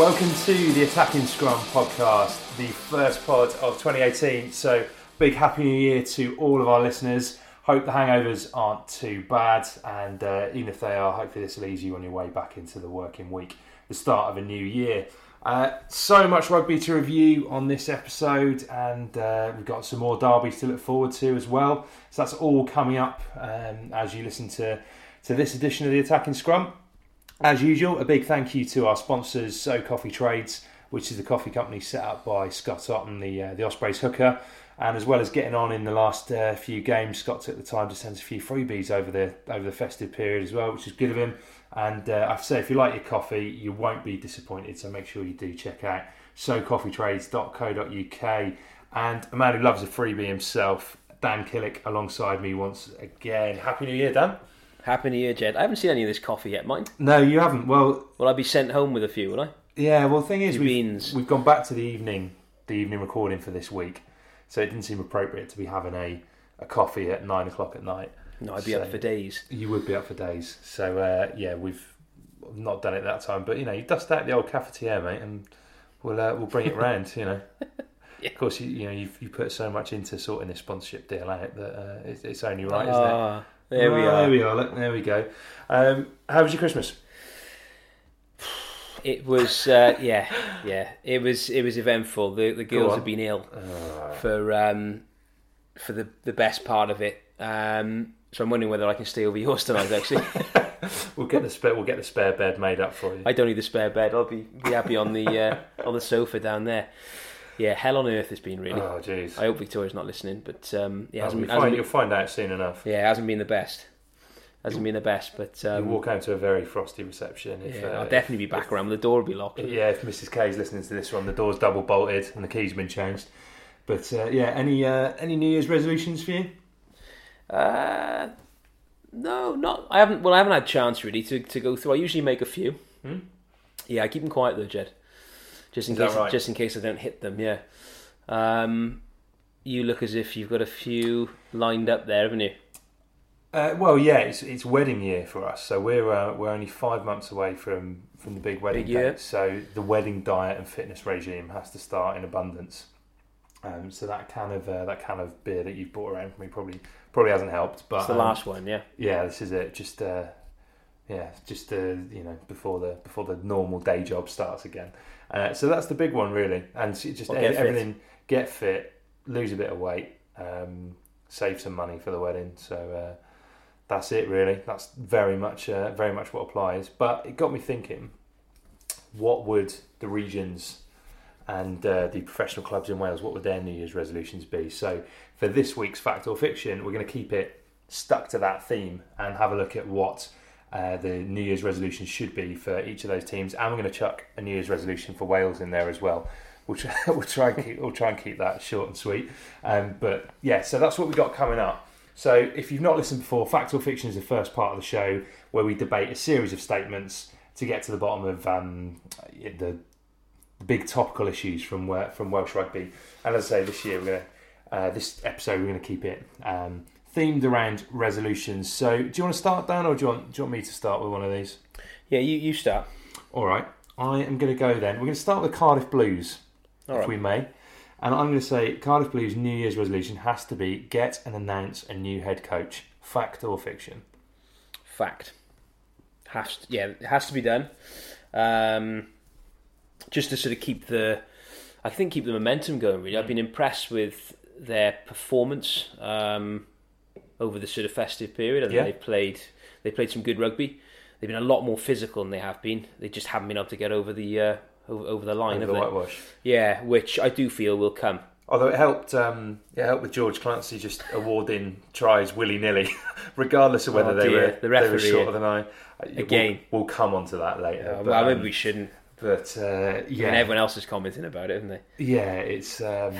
Welcome to the Attacking Scrum podcast, the first pod of 2018. So, big happy new year to all of our listeners. Hope the hangovers aren't too bad, and uh, even if they are, hopefully this will ease you on your way back into the working week, the start of a new year. Uh, so much rugby to review on this episode, and uh, we've got some more derbies to look forward to as well. So that's all coming up um, as you listen to to this edition of the Attacking Scrum. As usual, a big thank you to our sponsors, So Coffee Trades, which is the coffee company set up by Scott Otten, the uh, the Ospreys hooker. And as well as getting on in the last uh, few games, Scott took the time to send a few freebies over the over the festive period as well, which is good of him. And uh, I have to say, if you like your coffee, you won't be disappointed. So make sure you do check out socoffeetrades.co.uk. And a man who loves a freebie himself, Dan Killick, alongside me once again. Happy New Year, Dan. Happy New Year, Jed. I haven't seen any of this coffee yet, mind. No, you haven't. Well, Will I be sent home with a few, will I? Yeah, well, the thing is, we've, beans. we've gone back to the evening, the evening recording for this week, so it didn't seem appropriate to be having a, a coffee at nine o'clock at night. No, I'd be So- up for days. You would be up for days. So uh, yeah, we've not done it that time, but you know, you dust out the old cafetiere, mate, and we'll uh, we'll bring it round. You know. Of course, you, you know you've you put so much into sorting this sponsorship deal out that uh, it's, it's only right, isn't it? Ah, there we Oh, are. There we are. Look, there we go. Um, how was your Christmas? It was, uh, yeah, yeah. It was, it was eventful. The the girls have been ill for um, for the the best part of it. Um, so I'm wondering whether I can stay over yours tonight. Actually, We'll get the spare we'll get the spare bed made up for you. I don't need the spare bed. I'll be be happy on the uh, on the sofa down there. Yeah, hell on earth it's been really. Oh jeez. I hope Victoria's not listening, but um, yeah, Oh, hasn't, we hasn't find, been- you'll find out soon enough. yeah, it hasn't been the best. Hasn't been the best, but You um, walk out to a very frosty reception. If, yeah, uh, I'll definitely be back if- around. The door will be locked. Yeah, if Mrs. K is listening to this one, the door's double bolted and the keys been changed. But uh, yeah, any uh, any New Year's resolutions for you? Uh, no, not. I haven't. Well, I haven't had a chance really to, to go through. I usually make a few. Hmm? Yeah, I keep them quiet though, Jed. Just in Is case. right? Just in case I don't hit them. Yeah. Um, you look as if you've got a few lined up there, haven't you? Uh, well, yeah, it's it's wedding year for us, so we're uh, we're only five months away from from the big wedding Big year. date. So the wedding diet and fitness regime has to start in abundance. Um, so that kind of uh, that kind of beer that you've brought around for me probably probably hasn't helped. But It's the um, last one. Yeah. yeah, this is it. Just uh, yeah, just uh, you know before the before the normal day job starts again. Uh, so that's the big one really, and just Well, get fit. everything. Get fit, lose a bit of weight, um, save some money for the wedding. So uh, that's it really. That's very much uh, very much what applies. But it got me thinking: what would the regions and uh, the professional clubs in Wales, what would their New Year's resolutions be? So for this week's Fact or Fiction, we're going to keep it stuck to that theme and have a look at what uh, the New Year's resolution should be for each of those teams, and we're going to chuck a New Year's resolution for Wales in there as well. We'll try, we'll try and keep we'll try and keep that short and sweet. Um, but yeah, so that's what we got coming up. So if you've not listened before, Fact or Fiction is the first part of the show where we debate a series of statements to get to the bottom of um, the, the big topical issues from from Welsh rugby. And as I say, this year we're to uh, this episode we're going to keep it um, themed around resolutions. So do you want to start, Dan, or do you want do you want me to start with one of these? Yeah, you, you start. All right, I am going to go then. We're going to start with the Cardiff Blues, All if right. we may. And I'm going to say Cardiff Blues' New Year's resolution has to be get and announce a new head coach. Fact or fiction? Fact. Has to, yeah, it has to be done. Um, just to sort of keep the, I think keep the momentum going. Really, I've been impressed with their performance um, over the sort of festive period. I think Yeah. they've played, they played some good rugby. They've been a lot more physical than they have been. They just haven't been able to get over the uh, over, over the line. Over the whitewash. Yeah, which I do feel will come. Although it helped, um, it helped with George Clancy just awarding tries willy nilly, regardless of whether Oh, they were The they were referee. short of the nine. Uh, Again. we'll, we'll come on to that later. Uh, but, well, maybe um, we shouldn't. but uh, yeah, And everyone else is commenting about it, haven't they? Yeah, it's. Um,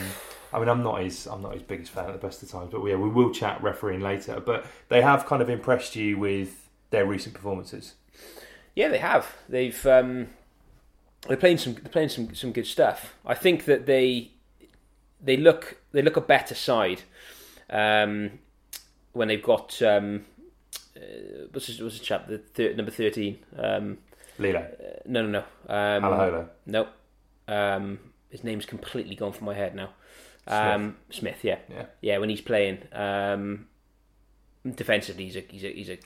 I mean, I'm not his. I'm not his biggest fan at the best of times, but yeah, we will chat refereeing later. But they have kind of impressed you with their recent performances. Yeah, they have. They've um, they're playing some they're playing some some good stuff. I think that they they look they look a better side um, when they've got um, uh, what's his, what's his chap the thir- number thirteen. Um, Lee-Lo, no, no, no. Um, Halaholo, No, um, his name's completely gone from my head now. Um, Smith. yeah, Yeah. yeah. When he's playing um, defensively, he's a he's a he's a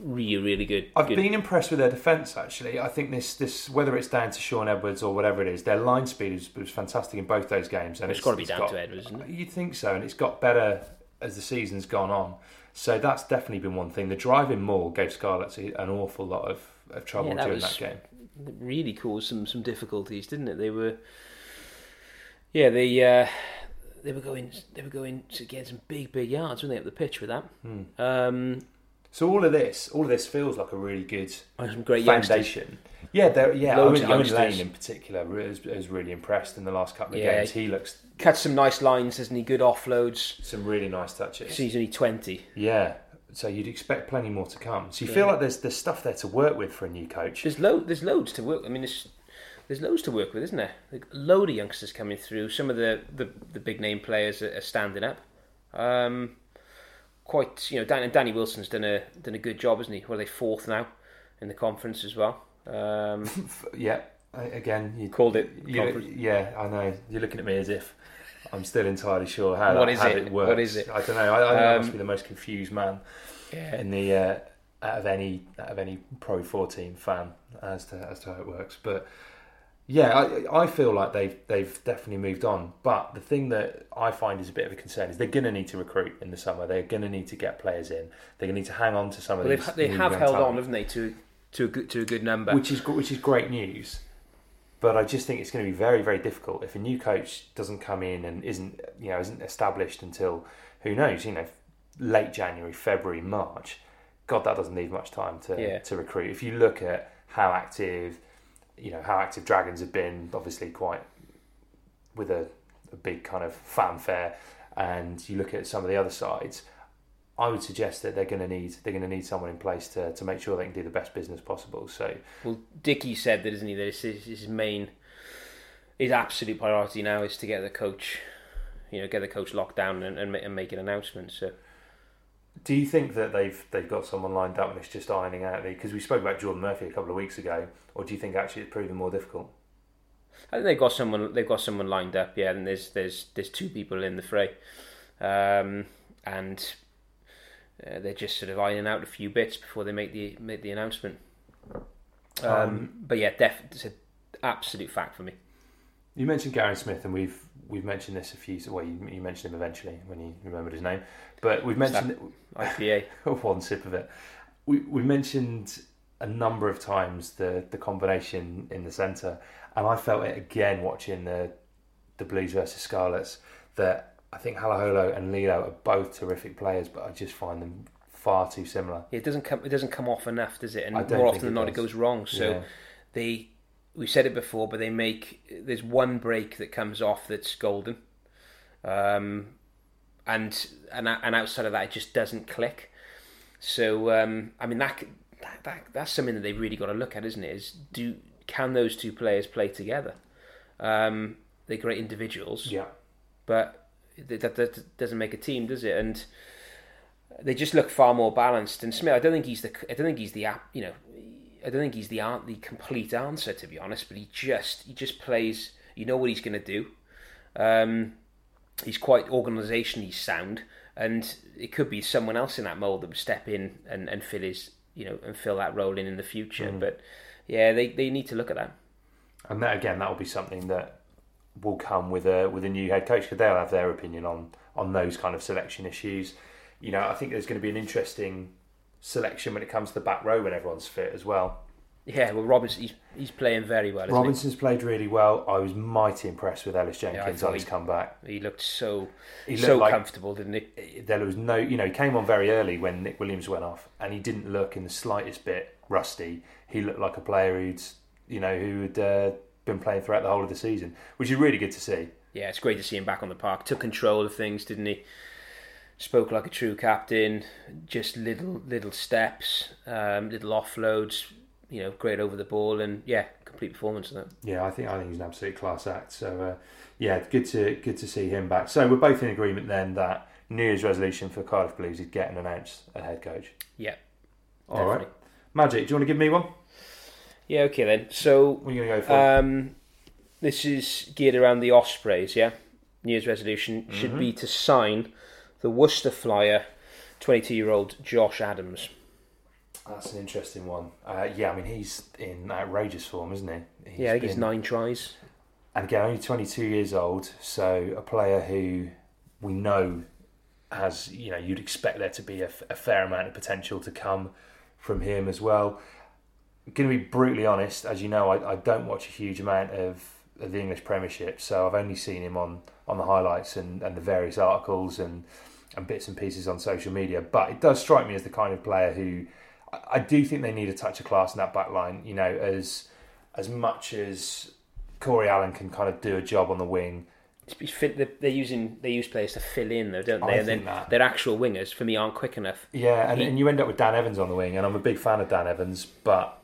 really really good. I've good been impressed with their defence. Actually, I think this this whether it's down to Shaun Edwards or whatever it is, their line speed was, was fantastic in both those games. And It's gotta be down got- to Edwards, isn't it? You'd think so, and it's got better as the season's gone on. So that's definitely been one thing. The driving maul gave Scarlets an awful lot of, of trouble Yeah, that during was- that game. really caused some some difficulties, didn't it? They were, yeah, they uh, they were going they were going to get some big big yards, weren't they, up the pitch with that? Hmm. Um, So all of this, all of this feels like a really good some great youngsters. foundation. Yeah, there, yeah. Loads Owen, youngsters. Lane in particular was, was really impressed in the last couple of Yeah. games. He looks Catch some nice lines, hasn't he? Good offloads. some really nice touches. He's only twenty. Yeah. So you'd expect plenty more to come. So you feel like there's there's stuff there to work with for a new coach. There's lo- there's loads to work. I mean, there's there's loads to work with, isn't there? Like, a load of youngsters coming through. Some of the the, the big name players are, are standing up. Um, quite, you know, Dan, Danny Wilson's done a done a good job, hasn't he? Well, they fourth now in the conference as well. Um, Yeah. I- Again, you Called it You, yeah, I know. You're looking at me as if I'm still entirely sure how What that, is how it? works. What is it? I don't know. I, I I must Um, be the most confused man yeah. in the uh, out of any out of any Pro 14 fan as to as to how it works. But yeah, I, I feel like they've they've definitely moved on. But the thing that I find is a bit of a concern is they're going to need to recruit in the summer. They're going to need to get players in. They're going to need to hang on to some of Well, these. they have held talent on, haven't they, to to a good to a good number. which is which is great news. But I just think it's going to be very very difficult if a new coach doesn't come in and isn't you know isn't established until who knows you know late January, February, March. God, that doesn't leave much time to Yeah. to recruit. If you look at how active you know how active Dragons have been, obviously quite with a, a big kind of fanfare, and you look at some of the other sides. I would suggest that they're going to need they're going to need someone in place to, to make sure they can do the best business possible. So Well, Dickey said that, isn't he? That his, his main, his absolute priority now is to get the coach, you know, get the coach locked down and, and, and make an announcement. So Do you think that they've they've got someone lined up and it's just ironing out the because we spoke about Jordan Murphy a couple of weeks ago, or do you think actually it's proving more difficult? I think they've got someone. They've got someone lined up. Yeah, and there's there's there's two people in the fray, um, and uh, they're just sort of ironing out a few bits before they make the make the announcement. Um, but yeah, def- it's an absolute fact for me. You mentioned Garyn Smith, and we've we've mentioned this a few. Well, you, you mentioned him eventually when you remembered his name, but we've mentioned IPA. one sip of it. We we mentioned a number of times the the combination in the centre, and I felt it again watching the the Blues versus Scarlets. That I think Halaholo and Lee-Lo are both terrific players, but I just find them far too similar. It doesn't come. It doesn't come off enough, does it? And more often than not, it goes wrong. So Yeah. they, we said it before, but they make there's one break that comes off that's golden, um, and and and outside of that, it just doesn't click. So um, I mean that, that that that's something that they've really got to look at, isn't it? Is do can those two players play together? Um, they're great individuals Yeah. but that, that, doesn't make a team, does it? And they just look far more balanced. And Smith, I don't think he's the, I don't think he's the, ap- you know, I don't think he's the the complete answer to be honest. But he just he just plays. You know what he's going to do. Um, he's quite organisationally sound, and it could be someone else in that mould that would step in and, and fill his, you know, and fill that role in in the future. But yeah, they, they need to look at that. And that again, that will be something that will come with a with a new head coach because they'll have their opinion on on those kind of selection issues. You know, I think there's going to be an interesting selection when it comes to the back row when everyone's fit as well. Yeah, well, Robinson, he's, he's playing very well. Isn't he? Robinson's played really well. I was mighty impressed with Ellis Jenkins thought on his comeback. He looked so He so like- comfortable, didn't he? There was no, you know, he came on very early when Nick Williams went off, and he didn't look in the slightest bit rusty. He looked like a player who'd, you know, who had uh, been playing throughout the whole of the season, which is really good to see. Yeah, it's great to see him back on the park. Took control of things, didn't he? Spoke like a true captain. Just little little steps, um, little offloads. You know, great over the ball, and yeah, complete performance. Of that. Yeah, I think I think he's an absolute class act. So uh, yeah, good to good to see him back. So we're both in agreement then that New Year's resolution for Cardiff Blues is getting announced a head coach. Yeah, All right, Definitely. Magic, do you want to give me one? yeah. Okay then. So What are you to go for? um, this is geared around the Ospreys. Yeah, New Year's resolution should be to sign the Worcester Flyer, twenty-two-year-old Josh Adams. That's an interesting one. Uh, yeah, I mean he's in outrageous form, isn't he? He's yeah, I think it's been- nine tries. and again only 22 years old so a player who we know has you know you'd expect there to be a, a fair amount of potential to come from him as well I'm going to be brutally honest as you know I, I don't watch a huge amount of, of the English Premiership so I've only seen him on on the highlights and, and the various articles and and bits and pieces on social media but it does strike me as the kind of player who I, do think they need a touch of class in that back line you know as as much as Cory Allen can kind of do a job on the wing. It's- it's fit- they're- using they use players to fill in though, don't they? I and then that- their actual wingers for me aren't quick enough. Yeah, and, He- and you end up with Dan Evans on the wing, and I'm a big fan of Dan Evans, but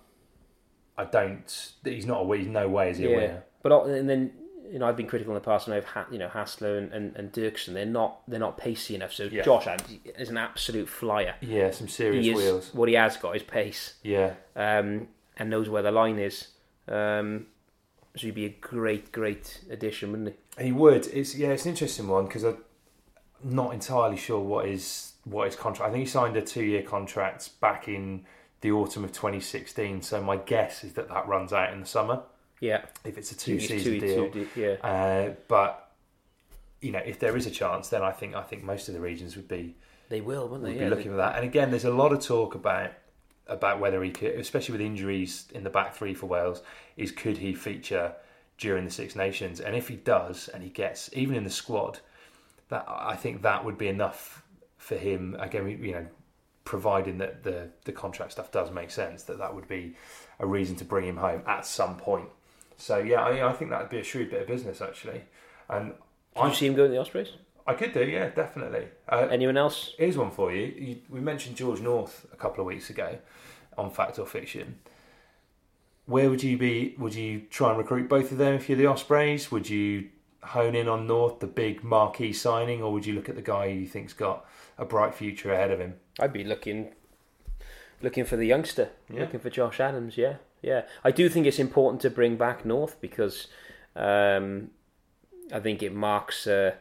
I don't. He's not a. He's no way is he a Yeah, winner. but and then you know I've been critical in the past, and I've had you know Hassler and, and, and Dirksen. They're not they're not pacey enough. So Yeah. Josh is an absolute flyer. Yeah, some serious is wheels. what he has got is pace, Yeah, um, and knows where the line is. Um, so he'd be a great great addition, wouldn't he? he would. It's yeah, it's an interesting one because I'm not entirely sure what his what his contract. I think he signed a two year contract back in the autumn of 2016. So my guess is that that runs out in the summer Yeah, if it's a two season two- deal. two- yeah. Uh, but you know, if there is a chance, then I think I think most of the regions would be They will, won't they? would yeah, be looking for that. And again, there's a lot of talk about about whether he could, especially with injuries in the back three for Wales, is could he feature during the Six Nations? And if he does, and he gets even in the squad, that I think that would be enough for him. Again, you know, providing that the the contract stuff does make sense, that that would be a reason to bring him home at some point. So yeah, I, I think that would be a shrewd bit of business actually, and I you see him going in the Ospreys? I could do, yeah, definitely. Uh, Anyone else? Here's one for you. you. We mentioned George North a couple of weeks ago on Fact or Fiction. Where would you be? Would you try and recruit both of them if you're the Ospreys? Would you hone in on North, the big marquee signing, or would you look at the guy who you think's got a bright future ahead of him? I'd be looking looking for the youngster, Yeah. looking for Josh Adams. Yeah, yeah. I do think it's important to bring back North because um, I think it marks a,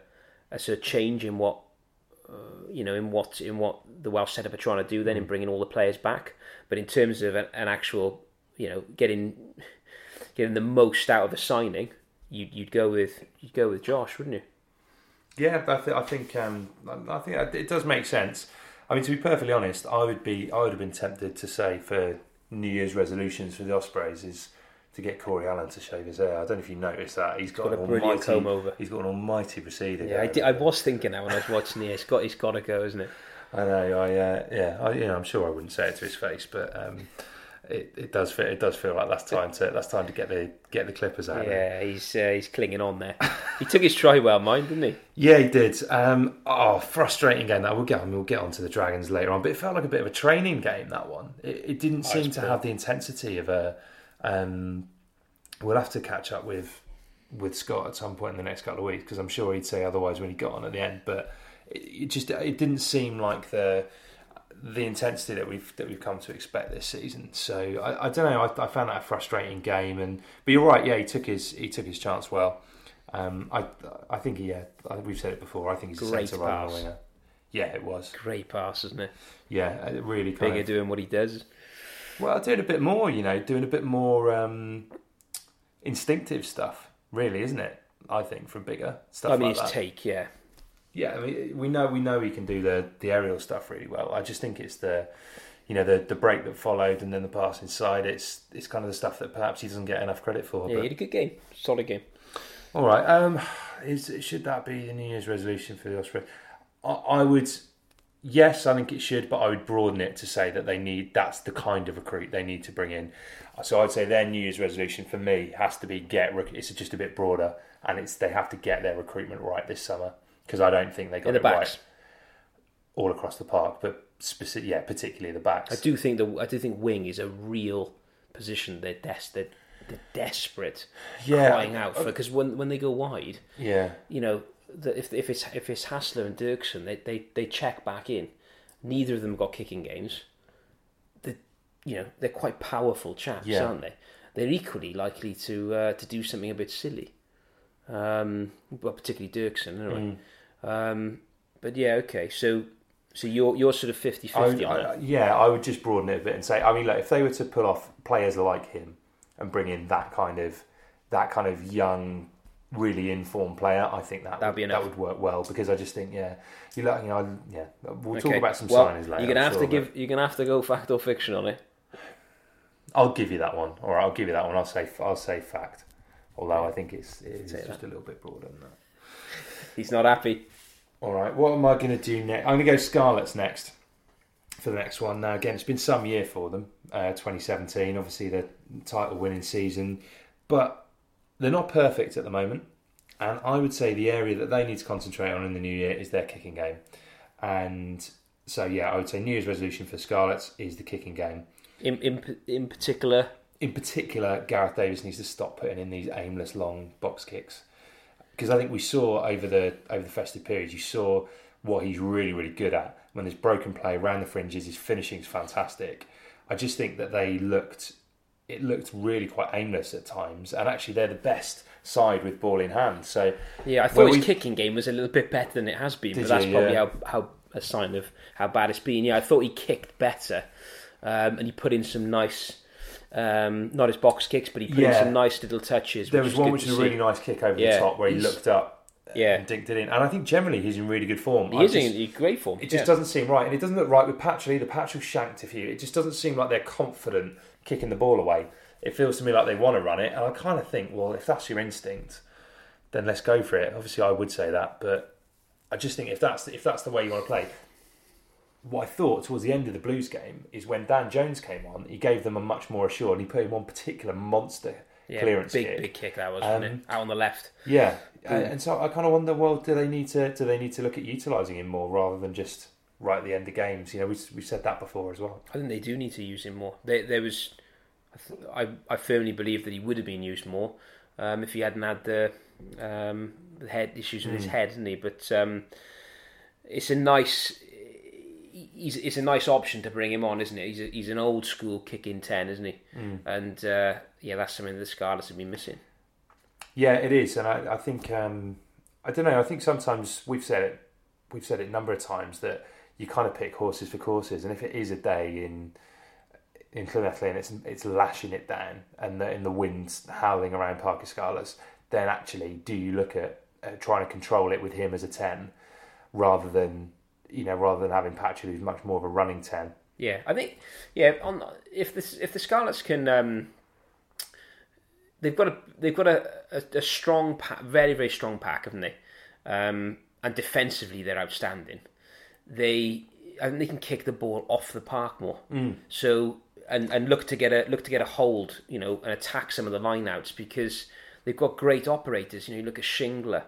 a sort of change in what uh, you know in what in what the Welsh setup are trying to do. Then in bringing all the players back, but in terms of an, an actual you know getting getting the most out of a signing, you'd you'd go with you'd go with Josh, wouldn't you? Yeah, I, th- I think um, I think it does make sense. I mean, to be perfectly honest, I would be I would have been tempted to say for New Year's resolutions for the Ospreys is to get Cory Allen to shave his hair. I don't know if you noticed that he's got, got an a brilliant almighty comb over. He's got an almighty receding. Yeah, I, did, I was thinking that when I was watching the. It's got it's got to go, isn't it? I know. I uh, yeah. I, you know, I'm sure I wouldn't say it to his face, but um, it, it does feel it does feel like that's time to that's time to get the get the Clippers out. of. Yeah, he's uh, he's clinging on there. he took his try well, mind, didn't he? Yeah, he did. Um, oh, frustrating game that. We'll get on. We'll get on to the Dragons later on, but it felt like a bit of a training game. That one. It, it didn't seem to have the intensity of a. Um, we'll have to catch up with with Scott at some point in the next couple of weeks because I'm sure he'd say otherwise when he got on at the end. But it, it just it didn't seem like the the intensity that we've that we've come to expect this season. So I, I don't know. I, I found that a frustrating game, and but you're right. Yeah, he took his he took his chance well. Um, I I think he, yeah, we've said it before. I think he's Great a centre right winger. Yeah, it was. Great pass, isn't it? Yeah, it really kind Bigger of, doing what he does. well, doing a bit more. You know, doing a bit more um, instinctive stuff. Really, isn't it? I think from bigger stuff. I mean, like his that. take, yeah. Yeah, I mean, we know we know he can do the the aerial stuff really well. I just think it's the you know the the break that followed and then the pass inside. It's it's kind of the stuff that perhaps he doesn't get enough credit for. Yeah, but- he had a good game, solid game. All right. Um, is should that be the New Year's resolution for the Ospreys? I, I would. Yes, I think it should, but I would broaden it to say that they need. That's the kind of recruit they need to bring in. So I'd say their New Year's resolution for me has to be get. It's just a bit broader, and it's they have to get their recruitment right this summer because I don't think they got In the it backs. right all across the park, but specific, yeah, particularly the backs. I do think the I do think wing is a real position. They're des- they're, they're desperate, Yeah. crying out for because when when they go wide, Yeah, you know, the, if if it's if it's Hassler and Dirksen, they, they they check back in. Neither of them got kicking games. The you know they're quite powerful chaps, Yeah. aren't they? They're equally likely to uh, to do something a bit silly. Um, well, particularly Dirksen, anyway. Mm. Um, but yeah, okay. So so you're you're sort of 50-50 on I, that. yeah, I would just broaden it a bit and say, I mean, look, if they were to pull off players like him and bring in that kind of that kind of young, really informed player, I think that That'd would, be that would work well because I just think, yeah, you look, you know, yeah, we'll talk Okay. about some well, signings later. You're gonna I'm have sure, to but give. You're gonna have to go fact or fiction on it. I'll give you that one. All right, I'll give you that one. I'll say, I'll say fact. Although I think it's it is Say just a little bit broader than that. He's not happy. All right, what am I going to do next? I'm going to go Scarlets next for the next one. Now, again, it's been some year for them, uh, 2017, obviously the title winning season, but they're not perfect at the moment. And I would say the area that they need to concentrate on in the new year is their kicking game. And so, yeah, I would say New Year's resolution for Scarlets is the kicking game. In in in particular, In particular, Gareth Davies needs to stop putting in these aimless long box kicks because I think we saw over the over the festive period, you saw what he's really really good at. When there's broken play around the fringes, his finishing's fantastic. I just think that they looked it looked really quite aimless at times, and actually they're the best side with ball in hand. So yeah, I thought Well, his kicking game was a little bit better than it has been, but that's you? probably Yeah. how how a sign of how bad it's been. Yeah, I thought he kicked better, um, and he put in some nice. Um, not his box kicks, but he put in some nice little touches. there was one which was a see. really nice kick over Yeah, the top where he he's- looked up Yeah. and dinked it in, and I think generally he's in really good form. He I is just- in great form. It just yeah. doesn't seem right, and it doesn't look right with Patchell either. Patchell shanked a few. It just doesn't seem like they're confident kicking the ball away. It feels to me like they want to run it, and I kind of think, well, if that's your instinct, then let's go for it. Obviously, I would say that, but I just think if that's if that's the way you want to play. What I thought towards the end of the Blues game is when Dan Jones came on, he gave them a much more assured. He put in one particular monster Yeah, clearance big kick. big kick that was, wasn't Um, it? Out on the left. Yeah, uh, and so I kind of wonder, well, do they need to do they need to look at utilising him more rather than just right at the end of games? You know, we we said that before as well. I think they do need to use him more. There, there was, I, I, I firmly believe that he would have been used more um, if he hadn't had the, um, the head issues with his head, didn't he? But um, it's a nice, he's it's a nice option to bring him on, isn't it? He's a, he's an old school kicking ten, isn't he? And uh, yeah, that's something that the Scarlets have been missing. Yeah, it is, and I, I think um, I don't know. I think sometimes we've said it, we've said it a number of times that you kind of pick horses for courses, and if it is a day in in Llanelli and it's it's lashing it down, and the, in the winds howling around Parc y Scarlets, then actually, do you look at uh, trying to control it with him as a ten, rather than you know rather than having Patchell who's much more of a running ten. Yeah, I think yeah. On if the if the Scarlets can, um, they've got a they've got a, a, a strong, pack, very very strong pack, haven't they? Um, and defensively, they're outstanding. They and they can kick the ball off the park more. So and and look to get a look to get a hold, you know, and attack some of the lineouts because they've got great operators. You know, you look at Shingler.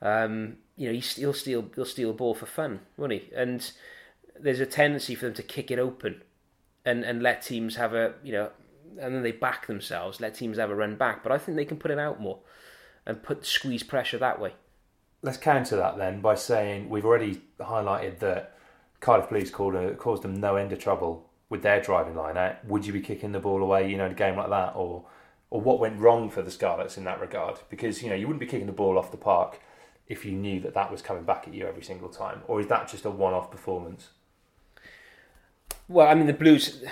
Um, you know, he'll steal he'll steal a ball for fun, won't he? And there's a tendency for them to kick it open and and let teams have a you know, and then they back themselves, let teams have a run back. But I think they can put it out more and put squeeze pressure that way. Let's counter that then by saying we've already highlighted that Cardiff Blues caused, them no end of trouble with their driving line out. Would you be kicking the ball away, you know, in a game like that, or or what went wrong for the Scarlets in that regard? Because you know you wouldn't be kicking the ball off the park if you knew that that was coming back at you every single time, or is that just a one-off performance? Well, I mean, the Blues.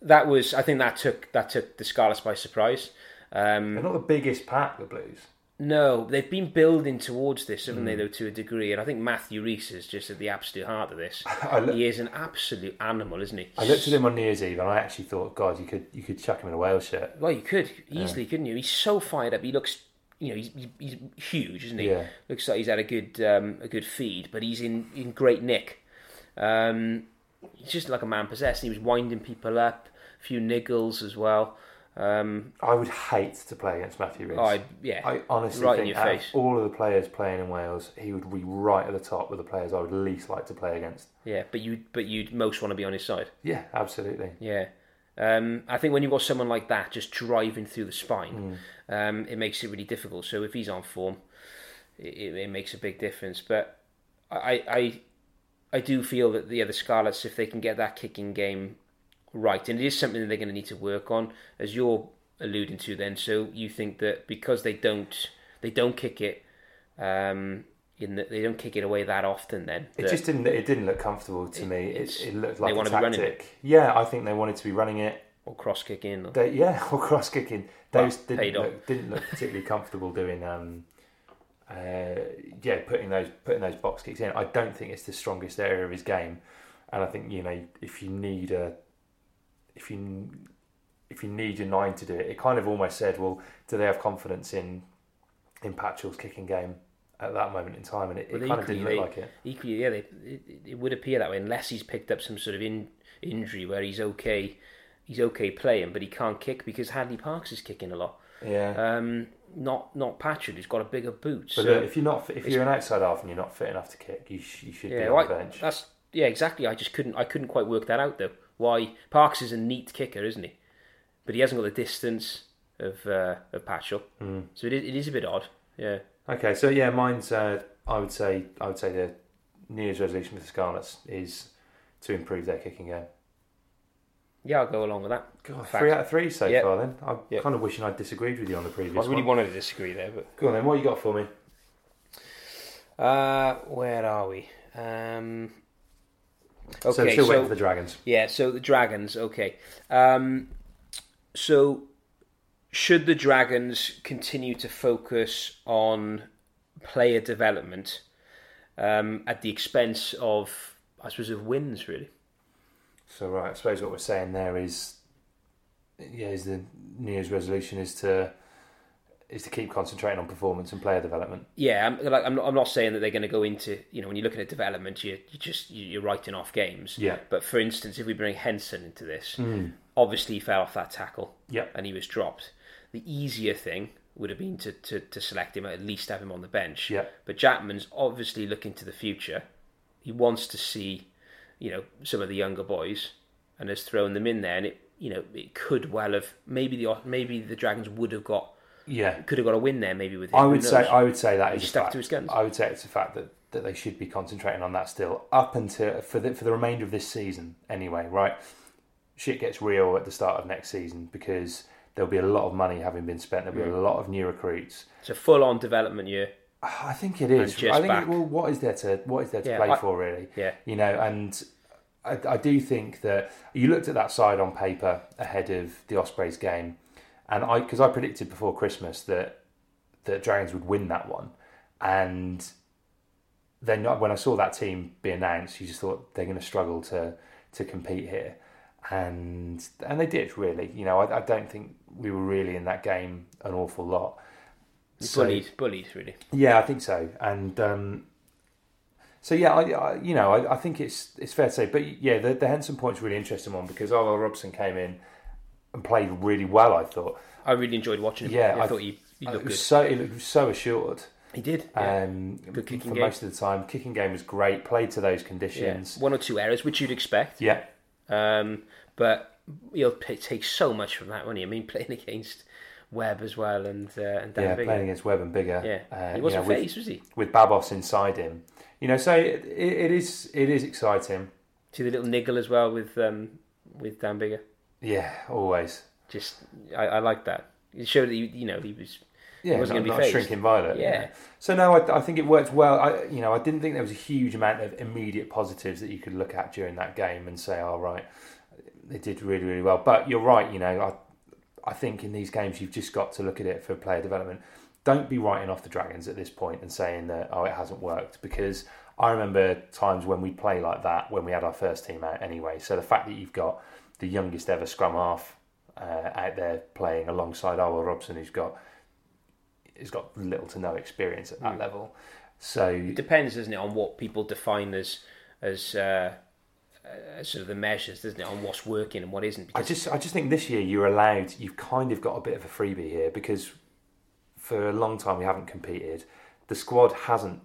That was, I think, that took that took the Scarlets by surprise. Um, They're not the biggest pack, the Blues. no, they've been building towards this, haven't Hmm. they? Though to a degree, and I think Matthew Rees is just at the absolute heart of this. Look- he is an absolute animal, isn't he? I looked at him on New Year's Eve and I actually thought, God, you could you could chuck him in a Wales shirt. Well, you could easily, couldn't you? He's so fired up. He looks, you know, he's, he's, huge, isn't he? Yeah. Looks like he's had a good um, a good feed, but he's in, in great nick. Um, he's just like a man possessed. He was winding people up, a few niggles as well. Um, I would hate to play against Matthew Rees. I- yeah, I honestly right in think out of all of the players playing in Wales, he would be right at the top with the players I would least like to play against. yeah, but you but you'd most want to be on his side. Yeah, absolutely. Yeah. Um, I think when you've got someone like that just driving through the spine, Hmm. Um, it makes it really difficult. So if he's on form, it, it, it makes a big difference. But I, I, I do feel that the other Scarlets, if they can get that kicking game right, and it is something that they're going to need to work on, as you're alluding to. Then, so you think that because they don't, they don't kick it, um, in the, they don't kick it away that often. Then It just didn't. It didn't look comfortable to me. It, it looked they like a be running tactic. Yeah, I think they wanted to be running it. Or cross kicking. Or, They, yeah, or cross kicking. Those paid didn't look, didn't look particularly comfortable doing. Um, uh, yeah, putting those putting those box kicks in. I don't think it's the strongest area of his game, and I think you know if you need a if you if you need your nine to do it, it kind of almost said, well, do they have confidence in in Patchell's kicking game at that moment in time? And it, it Well, kind of didn't look they- like it. Equally, yeah, they, it, it would appear that way unless he's picked up some sort of in, injury where he's okay, he's okay playing, but he can't kick because Hadleigh Parkes is kicking a lot. Yeah. Um, not not Patrick, who's got a bigger boot. but so if you're not if you're an outside half and you're not fit enough to kick, you, sh- you should be yeah, on well, the I- bench. that's yeah, exactly. I just couldn't I couldn't quite work that out though. Why Parkes is a neat kicker, isn't he? But he hasn't got the distance of uh, of Patchell, Hmm. so it is, it is a bit odd. Yeah. Okay, so yeah, mine's. Uh, I would say. I would say the New Year's resolution for the Scarlets is to improve their kicking game. Yeah, I'll go along with that. God, Fact. three out of three so Yeah. far. Then I'm Yeah. kind of wishing I'd disagreed with you on the previous one. I really one. wanted to disagree there, but Go on then. What you got for me? Uh, where are we? Um, okay, so still waiting for the Dragons. yeah, so the Dragons. Okay, um, so should the Dragons continue to focus on player development um, at the expense of, I suppose, of wins? Really, So right, I suppose what we're saying there is, yeah, is the New Year's resolution is to is to keep concentrating on performance and player development. yeah. I'm, like, I'm, not, I'm not saying that they're going to go into, you know, when you're looking at development, you you just you- you're writing off games. Yeah. But for instance, if we bring Henson into this, hmm. obviously he fell off that tackle. Yeah. and he was dropped. The easier thing would have been to, to, to select him, at least have him on the bench. Yeah. But Jackman's obviously looking to the future. He wants to see, you know, some of the younger boys, and has thrown them in there. And it, you know, it could well have maybe the maybe the Dragons would have got Yeah, could have got a win there maybe with him. I would say? I would say that He is stuck fact. to his guns. I would say it's a fact that, that they should be concentrating on that still up until for the for the remainder of this season anyway, right? Shit gets real at the start of next season because there'll be a lot of money having been spent. There'll be Mm. a lot of new recruits. it's a full on development year. I think it is. I think it, well, what is there to what is there to Yeah, play I- for really? Yeah. you know, and I, I do think that you looked at that side on paper ahead of the Ospreys game, and I because I predicted before Christmas that that Dragons would win that one, and then when I saw that team be announced, you just thought they're going to struggle to to compete here, and and they did really. You know, I, I don't think we were really in that game an awful lot. So- Bullied, bullied, really. yeah, I think so. And um, So yeah, I, I you know I, I think it's it's fair to say, but yeah, the, the Henson point's really interesting one because Arwel Robson came in and played really well. I thought. I really enjoyed watching him. Yeah, I, I- thought he, he looked was good. so it was so assured. He did. Yeah. Um, Good kicking for game. most of the time. Kicking game was great. Played to those yeah. conditions. One or two errors, which you'd expect. Yeah, Um, but he'll take so much from that, won't he? I mean, playing against Webb as well and uh, and Dan yeah. Biggar. Playing against Webb and Biggar. Yeah, Uh, he wasn't know, with- was he? with Babos inside him. You know, so it, it, it is it is exciting. See the little niggle as well with um, with Dan Biggar. Yeah, always. Just I, I like that. It showed that he, you know he was Yeah, wasn't not, gonna be not shrinking violet. Yeah. So no, I, I think it worked well. I you know I didn't think there was a huge amount of immediate positives that you could look at during that game and say, "All right, they did really really well." But you're right. You know, I think in these games you've just got to look at it for player development. Don't be writing off the Dragons at this point and saying that oh it hasn't worked because I remember times when we play like that when we had our first team out anyway. So the fact that you've got the youngest ever scrum half uh, out there playing alongside Owen Robson, who's got has got little to no experience at that Hmm. level. So It depends, doesn't it, on what people define as as uh, uh, sort of the measures, doesn't it, on what's working and what isn't. I just I just think this year you're allowed you've kind of got a bit of a freebie here because for a long time we haven't competed. The squad hasn't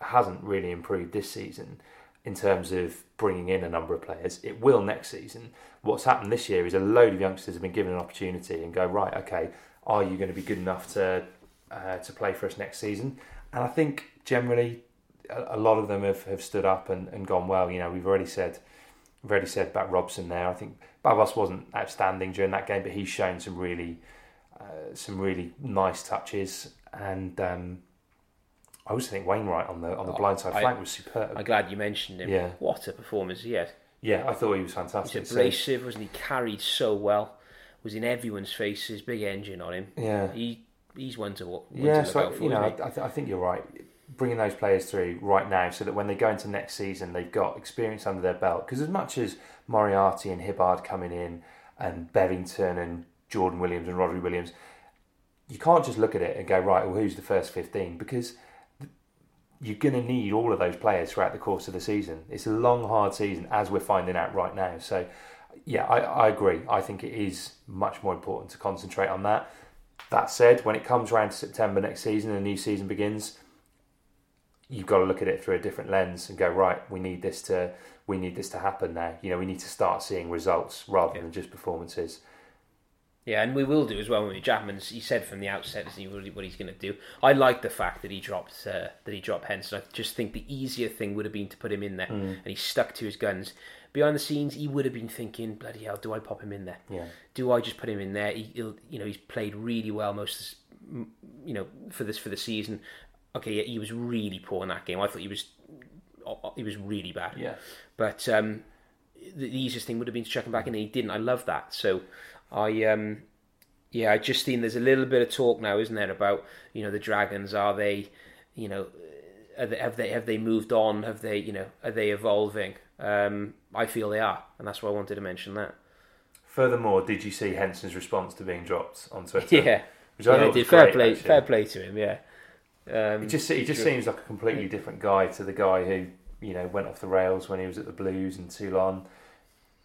hasn't really improved this season in terms of bringing in a number of players. It will next season. What's happened this year is a load of youngsters have been given an opportunity and go right. Okay, are you going to be good enough to uh, to play for us next season? And I think generally a, a lot of them have, have stood up and, and gone well. You know, we've already said already said about Robson there. I think Babos wasn't outstanding during that game, but he's shown some really uh, some really nice touches. And um, I also think Wainwright on the on the Oh, blindside I- flank was superb. I'm glad you mentioned him. Yeah. What a performance he had. yeah, I thought he was He's fantastic. So, abrasive, wasn't he? Carried so well. Was in everyone's faces. Big engine on him. yeah, He he's one to, one yeah. to look So out for. you know, I. I, th- I think you're right. Bringing those players through right now, so that when they go into next season, they've got experience under their belt. Because as much as Moriarty and Hibbard coming in, and Bevington and Jordan Williams and Rhodri Williams, you can't just look at it and go right. Well, who's the first fifteen? Because you're going to need all of those players throughout the course of the season. It's a long, hard season, as we're finding out right now. So, yeah, I, I agree. I think it is much more important to concentrate on that. That said, when it comes around to September next season and a new season begins, you've got to look at it through a different lens and go right. We need this to we need this to happen now. You know, we need to start seeing results rather than just performances. Yeah, and we will do as well. When Jackman's, he said from the outset what what he's going to do. I like the fact that he dropped uh, that he dropped Henson. I just think the easier thing would have been to put him in there, Mm. and he stuck to his guns. Behind the scenes, he would have been thinking, "Bloody hell, do I pop him in there? Yeah. Do I just put him in there? He, he'll, you know, he's played really well most, of this, m- you know, for this for the season. Okay, yeah, he was really poor in that game. I thought he was, he was really bad. Yeah. But um, the, easiest thing would have been to chuck him back in, and he didn't. I love that. So I, um, yeah, I just think there's a little bit of talk now, isn't there, about you know the Dragons? Are they, you know, are they, have they have they moved on? Have they, you know, are they evolving? Um, I feel they are, and that's why I wanted to mention that. Furthermore, did you see Henson's response to being dropped on Twitter? Yeah, Which I yeah, thought I was did. Fair great, play, actually. fair play to him. Yeah, um, He just he just seems like a completely different guy to the guy who you know went off the rails when he was at the Blues and Toulon.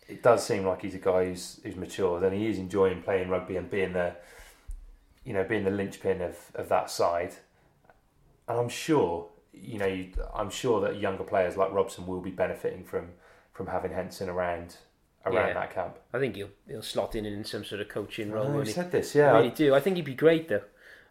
It does seem like he's a guy who's who's matured and he is enjoying playing rugby and being the you know being the linchpin of, of that side. And I'm sure you know you, I'm sure that younger players like Robson will be benefiting from from having Henson around around Yeah. that camp. I think he'll he'll slot in in some sort of coaching role. I know, won't he he? said this, I really do. I think he'd be great though.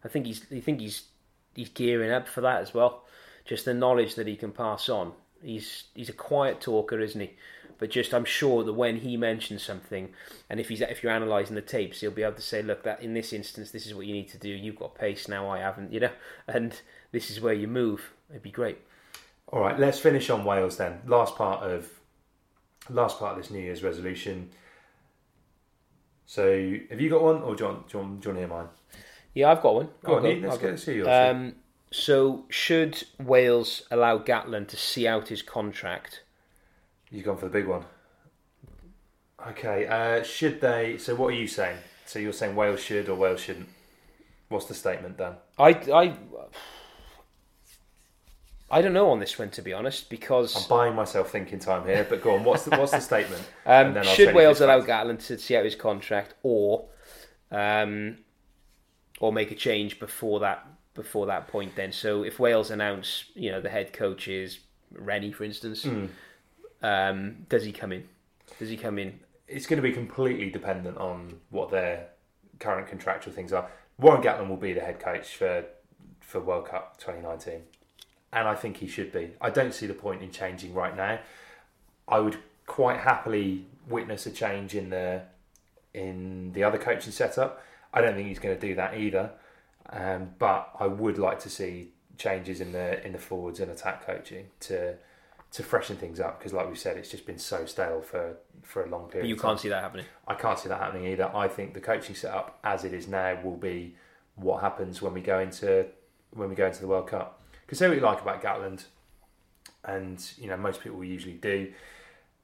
I think he's. I think he's. He's gearing up for that as well. Just the knowledge that he can pass on. He's he's a quiet talker, isn't he? But just I'm sure that when he mentions something, and if he's if you're analysing the tapes, he'll be able to say, look, that in this instance, this is what you need to do. You've got pace now, I haven't, you know, and this is where you move. It'd be great. All right, let's finish on Wales then. Last part of last part of this New Year's resolution. So, have you got one, or you want to hear mine? Yeah, I've got one. Go on, Ian, let's go see yours. Um, so, should Wales allow Gatland to see out his contract? You've gone for the big one. Okay, uh, should they? So, what are you saying? So, you're saying Wales should or Wales shouldn't? What's the statement, then? I, I, I don't know on this one to be honest because I'm buying myself thinking time here, but go on. What's the what's the statement? Um, And then I'll should Wales allow. Gatland to see out his contract, or um, or make a change before that before that point? Then, so if Wales announce, you know, the head coach is Rennie, for instance, Hmm. um, does he come in? Does he come in? It's going to be completely dependent on what their current contractual things are. Warren Gatland will be the head coach for for World Cup 2019, and I think he should be. I don't see the point in changing right now. I would quite happily witness a change in the in the other coaching setup. I don't think he's going to do that either, um, but I would like to see changes in the in the forwards and attack coaching to to freshen things up because, like we said, it's just been so stale for for a long period. But you can't see that happening. I can't see that happening either. I think the coaching setup as it is now will be what happens when we go into when we go into the World Cup. Because say what you like about Gatland, and you know most people usually do,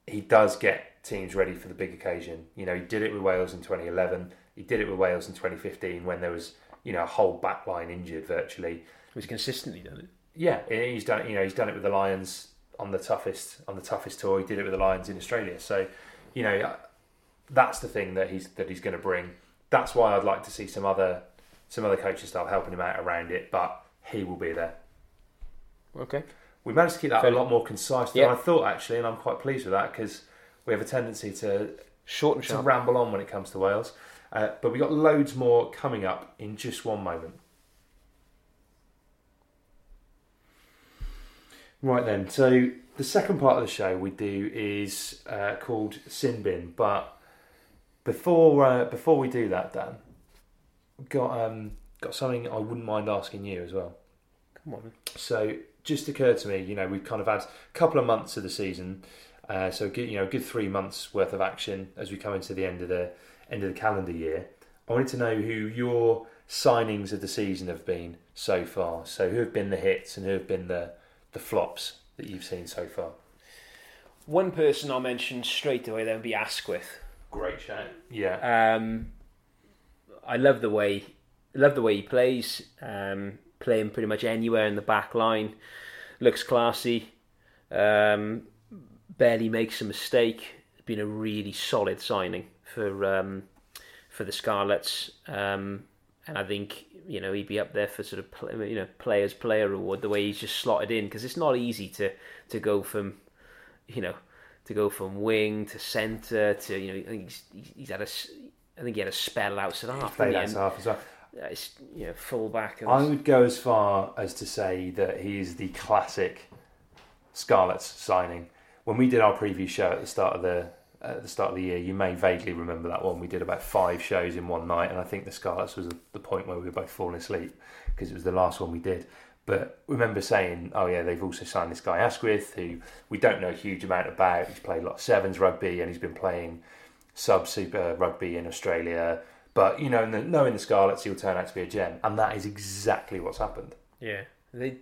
he does get teams ready for the big occasion. You know he did it with Wales in 2011. He did it with Wales in 2015 when there was you know a whole back line injured virtually. He's consistently done it. Yeah, he's done. it- You know, he's done it with the Lions on the toughest on the toughest tour. He did it with the Lions in Australia. So, you know, uh, that's the thing that he's that he's going to bring. That's why I'd like to see some other some other coaching staff helping him out around it. But he will be there. Okay. We managed to keep that Fair a lot more concise than Yeah. I thought actually, and I'm quite pleased with that because we have a tendency to Short and to ramble on when it comes to Wales. Uh, but we got loads more coming up in just one moment. Right then, so the second part of the show we do is uh, called Sin Bin. But before uh, before we do that, Dan, got um, got something I wouldn't mind asking you as well. Come on. So just occurred to me, you know, we've kind of had a couple of months of the season, uh, so good, you know, a good three months worth of action as we come into the end of the end of the calendar year. I wanted to know who your signings of the season have been so far. So who have been the hits and who have been the the flops that you've seen so far? One person I'll mention straight away then would be Asquith. Great shout. Yeah. Um, I love the way, love the way he plays. Um, playing pretty much anywhere in the back line, looks classy. Um, barely makes a mistake. Been a really solid signing for um, for the Scarlets, um, and I think you know he'd be up there for sort of play, you know players player award the way he's just slotted in because it's not easy to to go from you know to go from wing to centre to you know I think he's, he's had a I think he had a spell outside half. Played outside half as well. It's, you know, full back. and- I would go as far as to say that he is the classic Scarlets signing. When we did our preview show at the start of the at the start of the year, you may vaguely remember that one. We did about five shows in one night, and I think the Scarlets was the point where we were both falling asleep because it was the last one we did. But remember saying, "Oh yeah, they've also signed this guy Asquith, who we don't know a huge amount about. He's played a lot of sevens rugby, and he's been playing sub super rugby in Australia." But you know, knowing the Scarlets, he'll turn out to be a gem, and that is exactly what's happened. Yeah, they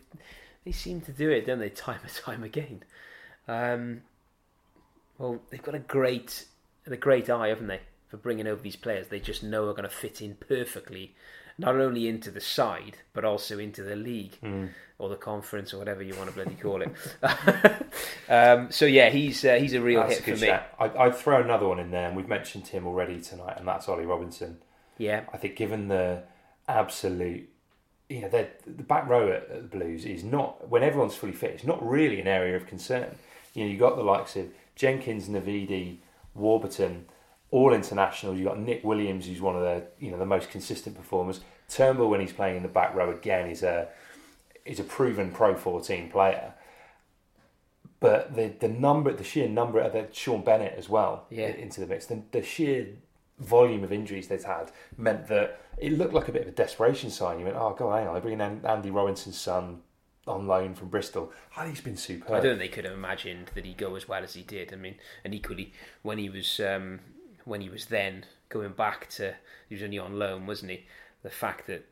they seem to do it, don't they? Time and time again. Um, well, they've got a great a great eye, haven't they, for bringing over these players? They just know are going to fit in perfectly, not only into the side but also into the league or the conference or whatever you want to bloody call it. um, so yeah, he's uh, he's a real That's hit a for me. shout. I'd, I'd throw another one in there, and we've mentioned him already tonight, and that's Ollie Robinson. Yeah, I think given the absolute, you know, the back row at, at the Blues is not when everyone's fully fit. It's not really an area of concern. You know, you've got the likes of Jenkins, Navidi, Warburton, all internationals. You've got Nick Williams, who's one of the you know the most consistent performers. Turnbull, when he's playing in the back row again, is a is a proven Pro 14 player. But the the number, the sheer number of the Sean Bennett as well Yeah. into the mix. The, the sheer volume of injuries they've had meant that it looked like a bit of a desperation sign. You went, oh god, hang on, they're bringing in Andy Robinson's son on loan from Bristol. Think he's been superb. I don't think they could have imagined that he'd go as well as he did. I mean, and equally when he was um, when he was then going back to he was only on loan, wasn't he? The fact that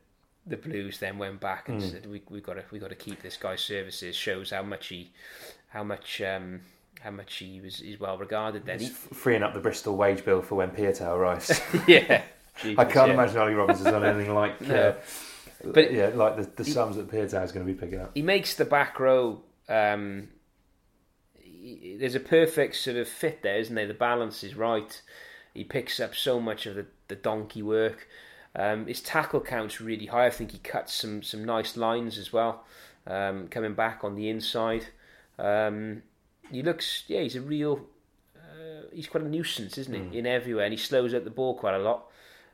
the Blues then went back and said we we got to we got to keep this guy's services shows how much he how much um, how much he was is well regarded. Then He's freeing up the Bristol wage bill for when Piutau arrives. yeah, I can't yeah. imagine Ollie Robinson's on anything like, No. uh, But- yeah, like the, the sums that Piutau is going to be picking up. he makes the back row Um, he- there's a perfect sort of fit there, isn't there? The balance is right. He picks up so much of the, the donkey work. Um, his tackle count's really high. I think he cuts some some nice lines as well, um, coming back on the inside. Um, he looks, yeah, he's a real. Uh, he's quite a nuisance, isn't he? In everywhere, and he slows up the ball quite a lot.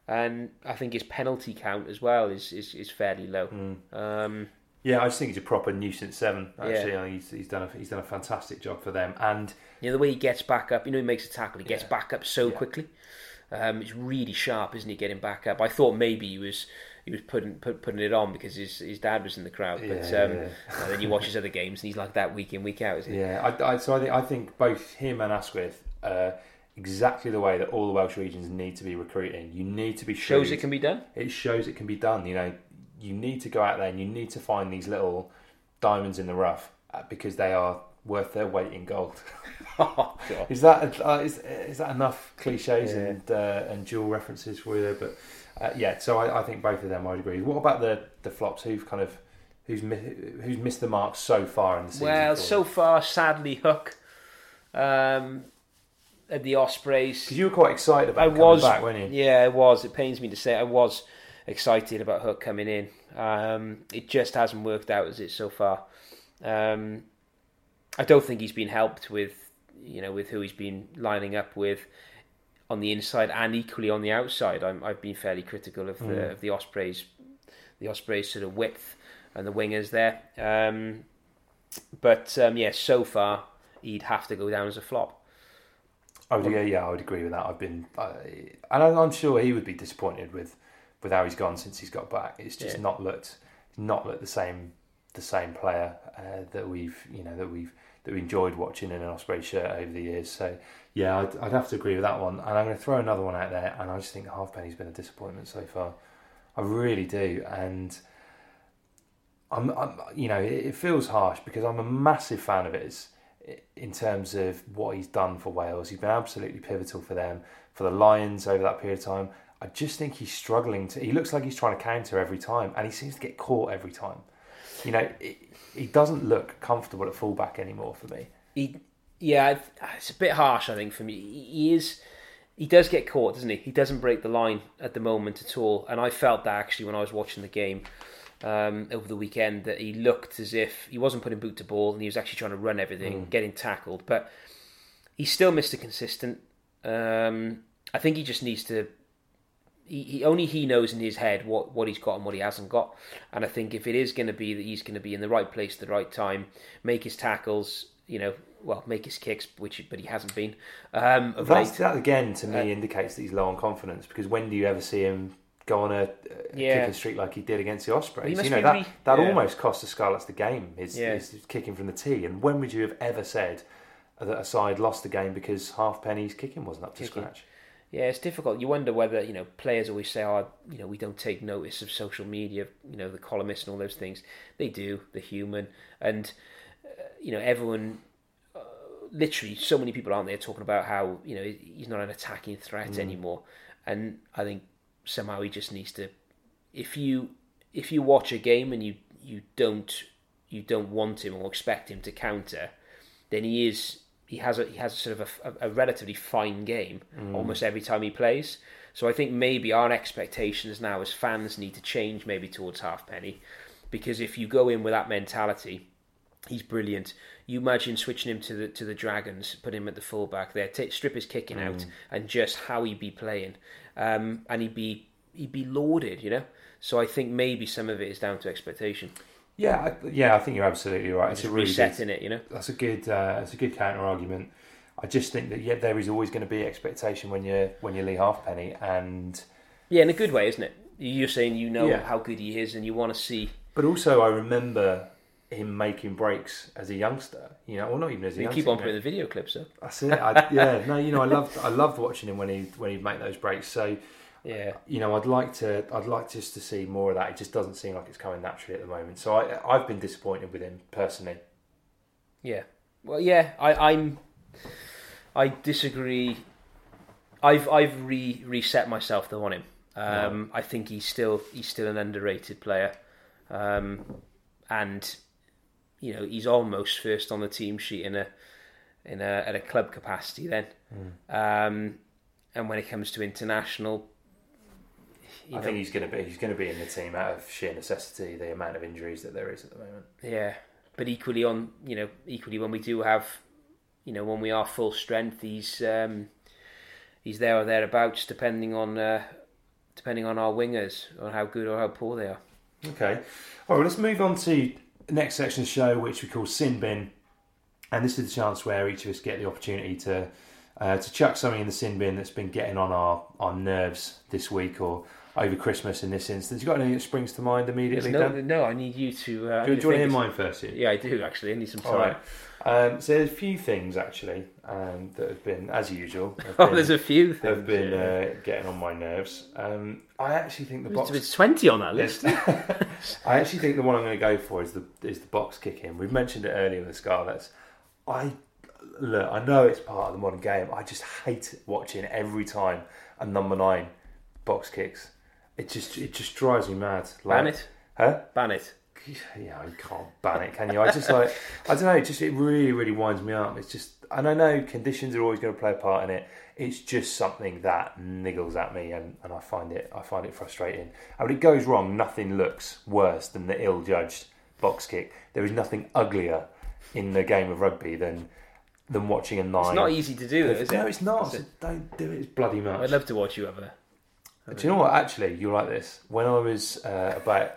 And I think his penalty count as well is is, is fairly low. Um, Yeah, I just think he's a proper nuisance seven. Actually, Yeah. He's, he's done a he's done a fantastic job for them. And You know, the way he gets back up, you know, he makes a tackle, he gets Yeah. back up so Yeah. quickly. Um, it's really sharp, isn't he, getting back up? I thought maybe he was he was putting put, putting it on because his his dad was in the crowd. But Yeah, um, yeah. and then you watch his other games and he's like that week in, week out, isn't he? yeah, I, I, so I think I think both him and Asquith are exactly the way that all the Welsh regions need to be recruiting. You need to be Shows it can be done. it shows it can be done. You know, you need to go out there and you need to find these little diamonds in the rough uh, because they are worth their weight in gold. Is that uh, is, is that enough cliches Yeah. and uh, and dual references for you there? But uh, yeah, so I, I think both of them I would agree. What about the the flops? Who've kind of who's mi- who's missed the mark so far in the season? Well, so far, sadly, Hook um, at the Ospreys. you were quite excited about I coming was, back, weren't you? yeah, I was. It pains me to say, I was excited about Hook coming in. Um, it just hasn't worked out as it so far. Um, I don't think he's been helped with, you know, with who he's been lining up with on the inside and equally on the outside. I'm, I've been fairly critical of the Mm. of the Ospreys, the Ospreys sort of width and the wingers there. Um, but um, yeah, so far he'd have to go down as a flop. I would, yeah, yeah, I would agree with that. I've been, I, and I'm sure he would be disappointed with, with how he's gone since he's got back. It's just Yeah. not looked, not looked the same, the same player uh, that we've, you know, that we've that we enjoyed watching in an Osprey shirt over the years. So yeah, I'd, I'd have to agree with that one. And I'm going to throw another one out there, and I just think Halfpenny's been a disappointment so far. I really do, and. I'm, I'm, you know, it, it feels harsh because I'm a massive fan of his in terms of what he's done for Wales. He's been absolutely pivotal for them, for the Lions over that period of time. I just think he's struggling to. He looks like he's trying to counter every time, and he seems to get caught every time. You know, he doesn't look comfortable at fullback anymore for me. he yeah it's a bit harsh i think for me he is he does get caught doesn't he he doesn't break the line at the moment at all and i felt that actually when i was watching the game um, over the weekend that he looked as if he wasn't putting boot to ball and he was actually trying to run everything getting tackled but he's still mr consistent um, i think he just needs to he, he only he knows in his head what, what he's got and what he hasn't got. And I think if it is going to be that he's going to be in the right place at the right time, make his tackles, you know, well, make his kicks, which but he hasn't been. Um, that again to me Uh, indicates that he's low on confidence because when do you ever see him go on a, a Yeah. kicking streak like he did against the Ospreys? You know that that yeah. almost cost the Scarlets the game. His, Yeah. his kicking from the tee. And when would you have ever said that a side lost the game because Halfpenny's kicking wasn't up to Kicking. scratch? Yeah, it's difficult. You wonder whether you know players always say, "Oh, you know, we don't take notice of social media." You know, the columnists and all those things. They do. They're human, and uh, you know, everyone. Uh, literally, so many people aren't there talking about how you know he's not an attacking threat anymore, and I think somehow he just needs to. If you if you watch a game and you you don't you don't want him or expect him to counter, then he is he has a he has sort of a, a relatively fine game mm. almost every time he plays. So I think maybe our expectations now as fans need to change maybe towards Halfpenny, because if you go in with that mentality, he's brilliant. You imagine switching him to the to the Dragons, put him at the fullback there, t- strip his kicking out, mm. and just how he'd be playing, um, and he'd be he'd be lauded, you know. So I think maybe some of it is down to expectation, Yeah, I, yeah, I think you're absolutely right. It's a really good, it, you know. that's a good uh, that's a good counter argument. I just think that yeah, there is always going to be expectation when you're when you're Lee Halfpenny, and Yeah, in a good way, isn't it? You're saying you know Yeah. how good he is, and you want to see. but also I remember him making breaks as a youngster. You know, well not even as a You youngster. You keep on putting the video clips up. That's it. I, yeah, no, you know, I loved I loved watching him when he when he'd make those breaks. So Yeah, you know, I'd like to I'd like just to see more of that. It just doesn't seem like it's coming naturally at the moment. So I I've been disappointed with him personally. yeah. Well, yeah. I, I'm. I disagree. I've I've re reset myself though on him. Um, I think he's still he's still an underrated player, um, and you know, he's almost first on the team sheet in a in a at a club capacity then. Um, and when it comes to international, I know, think he's going to be he's going to be in the team out of sheer necessity. The amount of injuries that there is at the moment. Yeah, but equally on you know equally when we do have you know when we are full strength, he's um, he's there or thereabouts depending on uh, depending on our wingers on how good or how poor they are. Okay. All right, let's move on to next section of the show, which we call Sin Bin. And this is the chance where each of us get the opportunity to uh, to chuck something in the sin bin that's been getting on our, our nerves this week or over Christmas in this instance. You got anything that springs to mind immediately, no, Dan? no, I need you to. Uh, Do, you- do you want to hear mine first? Hugh? Yeah, I do actually. I need some time. All right. Um, so there's a few things actually um, that have been, as usual, have Oh, there's a few things. have been yeah. uh, getting on my nerves. Um, I actually think the box. It's twenty on that list. I actually think the one I'm going to go for is the is the box kick in. We've mentioned it earlier with the Scarlets. I look, I know it's part of the modern game. I just hate watching every time a number nine box kicks. It just it just drives me mad. Ban it. huh? Ban it. Yeah, you can't ban it, can you? I just like I don't know. It just it really really winds me up. It's just and I know conditions are always going to play a part in it. It's just something that niggles at me, and, and I find it I find it frustrating. And when it goes wrong, nothing looks worse than the ill-judged box kick. There is nothing uglier in the game of rugby than than watching a nine. It's not easy to do, though, is no, it? it's not. Is So don't do it. It's bloody much. I'd love to watch you a. Do you know what? Actually, you're like this. When I was uh, about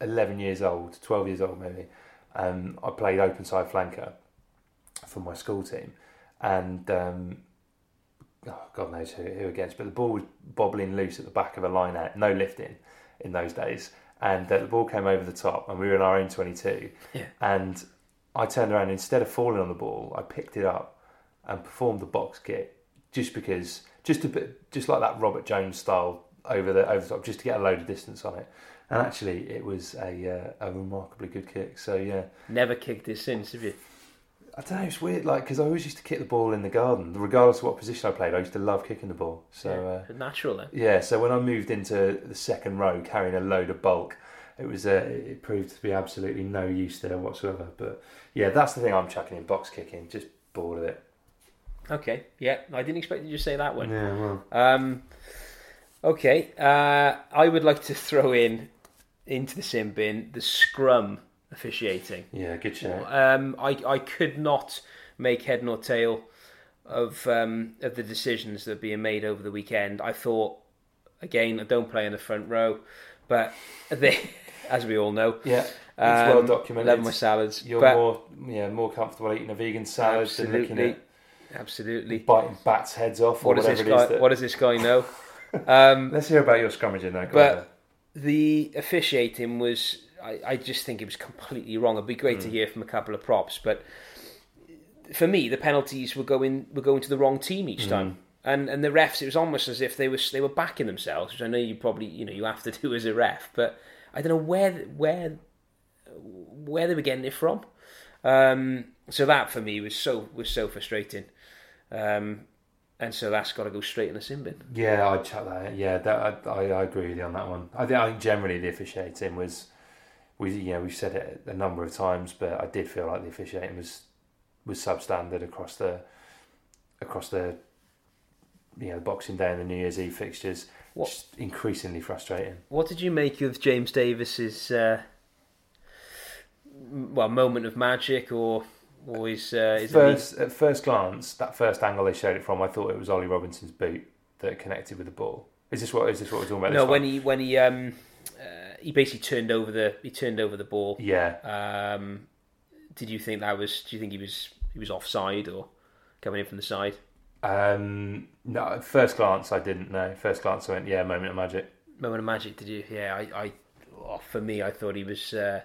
11 years old, 12 years old maybe, um, I played open side flanker for my school team, and um, oh, God knows who, who against, but the ball was bobbling loose at the back of a line out, no lifting in those days, and uh, the ball came over the top, and we were in our own 22, Yeah. and I turned around instead of falling on the ball, I picked it up and performed the box kick just because, just a bit, just like that Robert Jones style over the over the top, just to get a load of distance on it. And actually, it was a uh, a remarkably good kick. So yeah, Never kicked it since, have you? I don't know. It's weird, like because I always used to kick the ball in the garden, regardless of what position I played. I used to love kicking the ball. So uh, Yeah, natural then. yeah, so when I moved into the second row carrying a load of bulk, it was uh, it proved to be absolutely no use there whatsoever. But yeah, that's the thing I'm chucking in box kicking. Just bored of it. Okay, yeah, I didn't expect you to say that one. Yeah, well, Um, okay, uh, I would like to throw in into the sin bin the scrum officiating. yeah, good shout. Um, I I could not make head nor tail of um, of the decisions that are being made over the weekend. I thought again, I don't play in the front row, but they, as we all know, Yeah, it's um, well documented. Love my salads. You're but more yeah more comfortable eating a vegan salad than looking at absolutely. biting bats' heads off or What does whatever this it is. guy? That... What does this guy know? Um, Let's hear about your scrummaging now. But- the officiating was I, I just think it was completely wrong. It'd be great to hear from a couple of props, but for me the penalties were going were going to the wrong team each time. And and the refs it was almost as if they were they were backing themselves, which I know you probably you know you have to do as a ref, but I don't know where where where they were getting it from. Um, so that for me was so was so frustrating. Um, and so that's got to go straight in the sin bin. Yeah, I'd chuck that. Yeah, that, I, I, I agree with you on that one. I think, I think generally the officiating was, we yeah we've said it a number of times, but I did feel like the officiating was was substandard across the across the you know the Boxing Day and the New Year's Eve fixtures. What- Just increasingly frustrating. What did you make of James Davies's uh, well moment of magic or his uh, his First, at first glance, that first angle they showed it from, I thought it was Ollie Robinson's boot that connected with the ball. Is this what is this what we're talking about? no when time? he when he um uh, he basically turned over the he turned over the ball. yeah, Um, did you think that was? Do you think he was he was offside or coming in from the side? um, no. At first glance, I didn't know. First glance, I went, yeah, moment of magic. Moment of magic. Did you? Yeah, I. I oh, for me, I thought he was. Uh,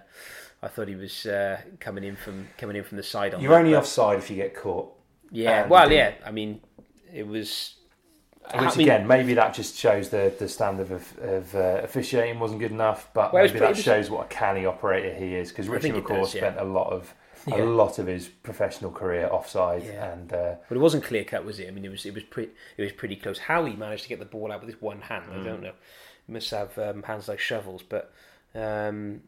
I thought he was uh, coming in from coming in from the side. On You're that, only offside if you get caught. Yeah. and- Well, yeah. I mean, it was. I Which mean- again, maybe that just shows the the standard of, of uh, officiating wasn't good enough, but Well, maybe that shows what a canny operator he is. Because Richie it McCaw does, yeah. spent a lot of Yeah. a lot of his professional career offside, Yeah. and uh, But it wasn't clear cut, was it? I mean, it was it was pretty it was pretty close. How he managed to get the ball out with his one hand, Mm. I don't know. He must have um, hands like shovels, but um,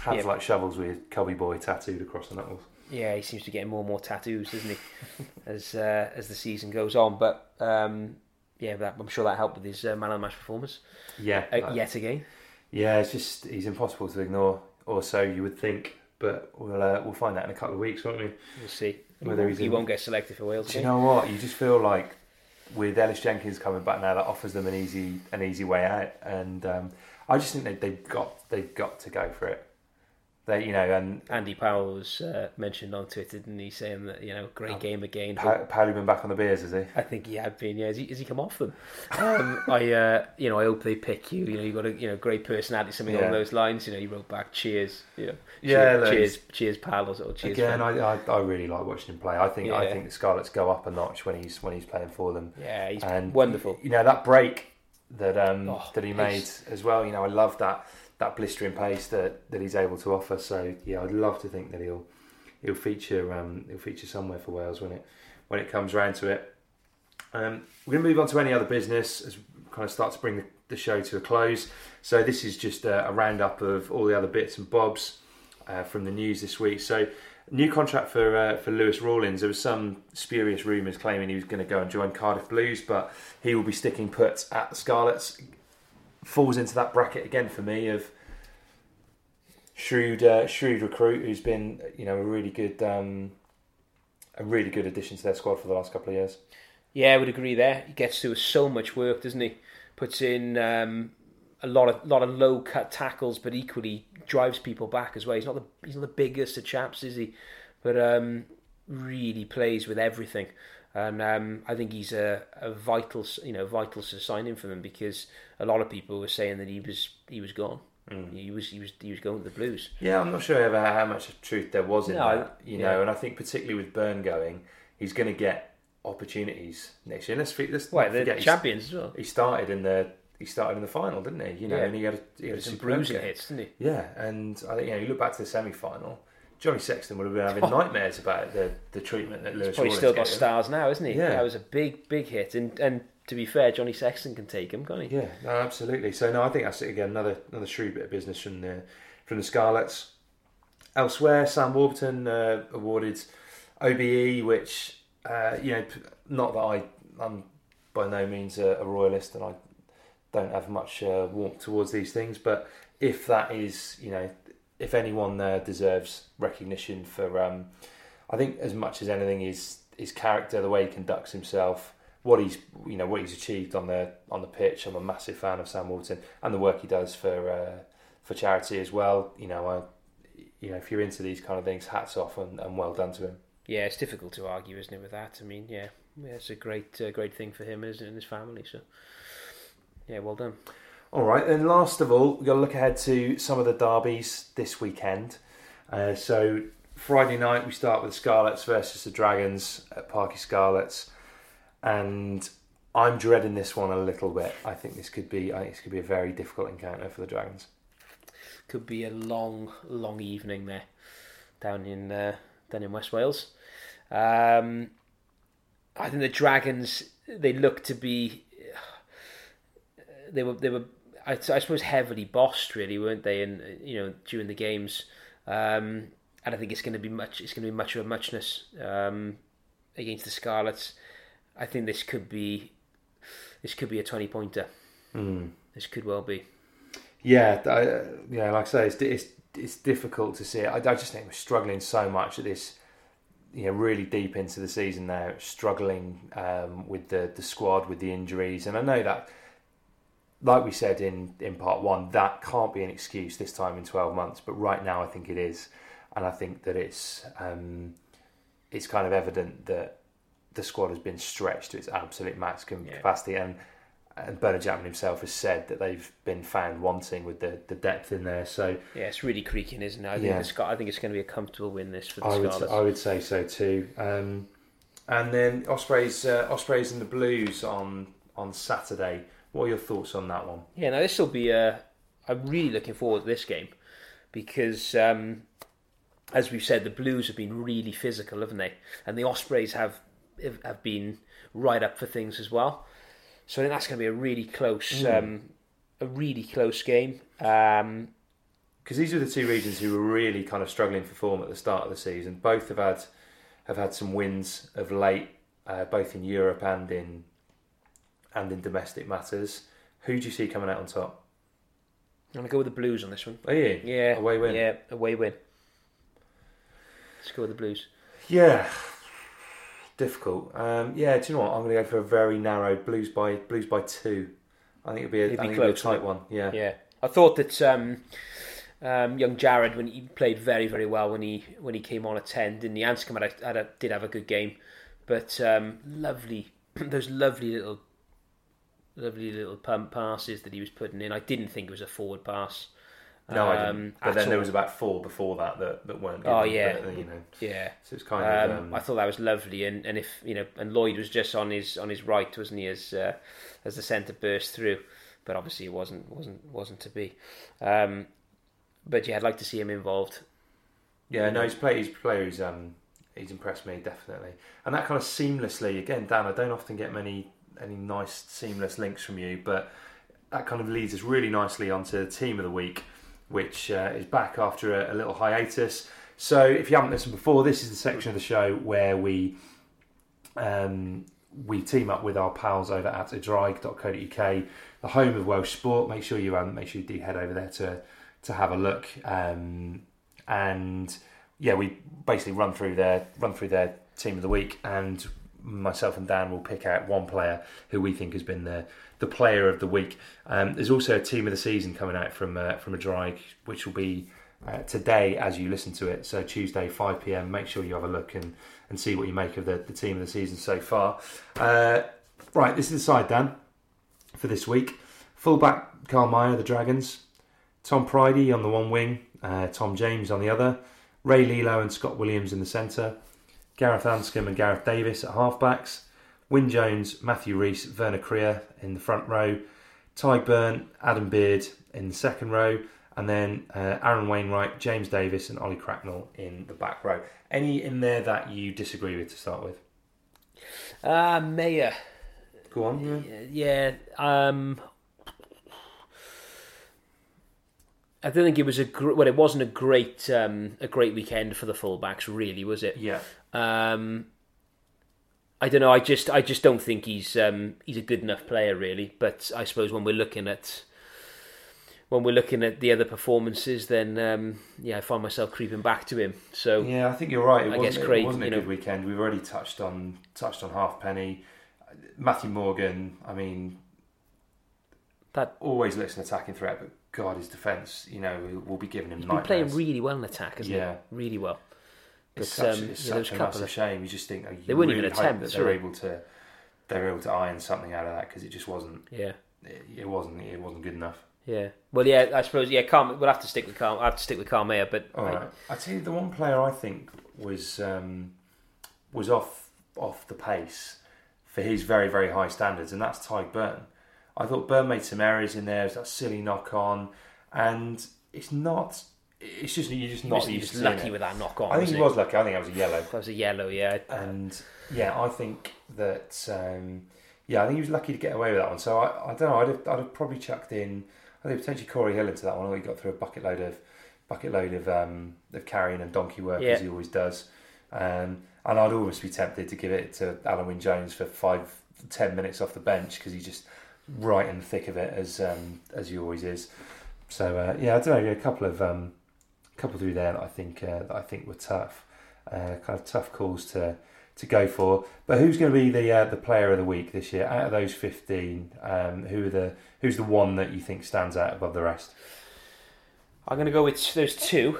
Hands Yeah. like shovels with Cubby Boy tattooed across the knuckles. Yeah, he seems to be getting more and more tattoos, doesn't he, as uh, as the season goes on. But um, yeah, that, I'm sure that helped with his uh, man of the match performance Yeah, uh, yet again. yeah. It's just he's impossible to ignore, or so you would think. But we'll uh, we'll find out in a couple of weeks, won't we? We'll see. Whether he's he in- won't get selected for Wales. Do you know what? You just feel like with Ellis Jenkins coming back now, that offers them an easy an easy way out, and um, I just think they they've got they've got to go for it. They you know and Andy Powell was uh, mentioned on Twitter, didn't he, saying that you know great game again. Pa- Paulie been back on the beers, has he? I think he had been. Yeah, has he, has he come off them? Um, I, uh, you know, I hope they pick you. You know, you got a you know great personality, something Yeah. along those lines. You know, you wrote back, cheers. You know, Yeah, cheers, cheers, cheers, pal, or, or cheers. Again. I, I I really like watching him play. I think I think the Scarlets go up a notch when he's when he's playing for them. yeah, he's and wonderful. You know that break that um, Oh, that he made as well. You know, I love that that blistering pace that, that he's able to offer. So yeah, I'd love to think that he'll he'll feature um, he'll feature somewhere for Wales when it when it comes round to it. Um, we're going to move on to any other business as kind of start to bring the, the show to a close. So this is just a, a roundup of all the other bits and bobs uh, from the news this week. So new contract for uh, for Lewis Rawlins. There was some spurious rumours claiming he was going to go and join Cardiff Blues, but he will be sticking put at the Scarlets. Falls into that bracket again for me of shrewd uh, shrewd recruit who's been you know a really good um, a really good addition to their squad for the last couple of years. Yeah, I would agree there. He gets to so much work, doesn't he? Puts in um, a lot of lot of low cut tackles, but equally drives people back as well. He's not the he's not the biggest of chaps, is he? But um, really plays with everything, and um, I think he's a, a vital you know vital signing for them because a lot of people were saying that he was he was gone. He was he was he was going to the Blues. Yeah, I'm not sure ever how much truth there was in No, that, you yeah. know, and I think particularly with Beirne going, he's going to get opportunities next year. Let's, let's Well, the champions as well. He started in the he started in the final, didn't he? You know, Yeah. and he had a, he had a Some bruising hits, didn't he? Yeah, and I think you know you look back to the semi final. Johnny Sexton would have been having nightmares about the, the treatment that Lewis Oh. Probably still got him. stars now, isn't he? Yeah. that was a big, big hit. And and to be fair, Johnny Sexton can take him, can't he? Yeah, no, absolutely. So no, I think that's it again another another shrewd bit of business from the from the Scarlets. Elsewhere, Sam Warburton uh, awarded OBE, which uh, you know, not that I I'm by no means a, a royalist and I don't have much uh, warmth towards these things, but if that is you know, if anyone there deserves recognition for, um, I think as much as anything is his character, the way he conducts himself, what he's you know what he's achieved on the on the pitch. I'm a massive fan of Sam Warburton and the work he does for uh, for charity as well. You know, I, you know if you're into these kind of things, hats off and, and well done to him. Yeah, it's difficult to argue, isn't it, with that? I mean, yeah, yeah it's a great, uh, great thing for him, and his family. So, yeah, well done. All right, and last of all, we've got to look ahead to some of the derbies this weekend. Uh, so Friday night we start with Scarlets versus the Dragons at Parc y Scarlets, and I'm dreading this one a little bit. I think this could be I think this could be a very difficult encounter for the Dragons. Could be a long, long evening there down in uh, down in West Wales. Um, I think the Dragons they look to be they were they were I, I suppose heavily bossed really weren't they in you know during the games? Um, and I think it's going to be much it's going to be much of a muchness um, against the Scarlets. I think this could be this could be a 20 pointer. This could well be. Yeah, I, yeah, like I say, it's, it's it's difficult to see it. I, I just think we're struggling so much at this, you know, really deep into the season now, struggling um, with the the squad with the injuries, and I know that, like we said in in part one, that can't be an excuse this time in twelve months, but right now I think it is, and I think that it's um, it's kind of evident that the squad has been stretched to its absolute maximum Yeah. capacity, and and Bernard Jackman himself has said that they've been found wanting with the, the depth in there. So yeah it's really creaking isn't it I think, Yeah. I think it's going to be a comfortable win this for the I would I would say so too. Um, and then Ospreys uh, Ospreys and the Blues on on Saturday. What are your thoughts on that one? Yeah, now this will be. Uh, I'm really looking forward to this game because, um, as we've said, the Blues have been really physical, haven't they? And the Ospreys have have- been right up for things as well. So I think that's going to be a really close, um, a really close game. Um, because these are the two regions who were really kind of struggling for form at the start of the season. Both have had have had some wins of late, uh, both in Europe and in and in domestic matters. Who do you see coming out on top? I'm gonna go with the Blues on this one. Are you? Yeah, away win. Yeah, away win. Let's go with the Blues. Yeah. Difficult. Um, yeah, do you know what? I'm going to go for a very narrow Blues by Blues by two. I think it'll be a, It'd be think it'll be a close, tight one. Yeah. Yeah, I thought that um, um, young Jared when he played very very well when he when he came on at ten, didn't he? Anscombe had, a- had a, did have a good game, but um, lovely those lovely little lovely little pump passes that he was putting in. I didn't think it was a forward pass. No, I um, didn't. But at then there was about four before that that, that weren't. Oh yeah, but, you know. yeah. So it's kind of. Um, Um, I thought that was lovely, and, and if you know, and Lloyd was just on his on his right, wasn't he, as uh, as the centre burst through, but obviously it wasn't wasn't wasn't to be. Um, but yeah, I'd like to see him involved. Yeah, no, he's played. He's a player. He's um, he's impressed me definitely, and that kind of seamlessly. Again, Dan, I don't often get many any nice seamless links from you, but that kind of leads us really nicely onto the team of the week, which uh, is back after a, a little hiatus. So, if you haven't listened before, this is the section of the show where we um, we team up with our pals over at adrige.co.uk, the home of Welsh sport. Make sure you um, make sure you do head over there to to have a look. Um, and yeah, we basically run through their run through their team of the week, and myself and Dan will pick out one player who we think has been the the player of the week. Um, there's also a team of the season coming out from uh, from Adrige, which will be uh, today as you listen to it. So Tuesday, 5 p.m. Make sure you have a look and, and see what you make of the, the team of the season so far. Uh, right, this is the side, Dan, for this week. Fullback Carl Meyer, the Dragons. Tom Prydie on the one wing. Uh, Tom James on the other. Rey Lee-Lo and Scott Williams in the centre. Gareth Anscombe and Gareth Davies at halfbacks. Wyn Jones, Matthew Rees, Werner Kruger in the front row. Tadhg Beirne, Adam Beard in the second row. And then uh, Aaron Wainwright, James Davies, and Ollie Cracknell in the back row. Any in there that you disagree with to start with? Ah, Meyer. Go on. Yeah. Um, I don't think it was a gr- well. It wasn't a great um, a great weekend for the fullbacks, really, was it? Yeah. Um, I don't know. I just I just don't think he's um, he's a good enough player, really. But I suppose when we're looking at when we're looking at the other performances, then um, yeah, I find myself creeping back to him. So Yeah, I think you're right. It I guess it Craig, wasn't a you good know- weekend. We've already touched on touched on Halfpenny, Matthew Morgan. I mean, that always looks an attacking threat, but God, his defence, you know, we'll be giving him he's been playing really well in attack, hasn't Yeah. he? Really well. It's But, such, um, it's was such a couple of- shame. You just think oh, you They weren't really even hope attempts, that they're were able to they're able to iron something out of that because it just wasn't. Yeah. It, it wasn't. It wasn't good enough. Yeah. Well, yeah. I suppose. Yeah. Carl, we'll have to stick with Carl. I have to stick with Carl Meyer, but All I- right. I tell you, the one player I think was um, was off off the pace for his very very high standards, and that's Tadhg Beirne. I thought Beirne made some errors in there. There's that silly knock on, and it's not. It's just you're just not was, used was lucky it. with that knock on. I think he wasn't lucky. I think that was a yellow. That was a yellow. Yeah. And yeah, I think that um, yeah, I think he was lucky to get away with that one. So I, I don't know. I'd have, I'd have probably chucked in. I think potentially Cory Hill into that one. Although he got through a bucket load of bucket load of um, of carrying and donkey work Yeah. as he always does. Um, and I'd almost be tempted to give it to Alun Wyn Jones for five ten minutes off the bench because he's just right in the thick of it as um, as he always is. So uh, yeah, I don't know. A couple of um, couple through there that I think uh, that I think were tough, uh, kind of tough calls to to go for. But who's going to be the uh, the player of the week this year out of those fifteen? Um, who are the who's the one that you think stands out above the rest? I'm going to go with there's two.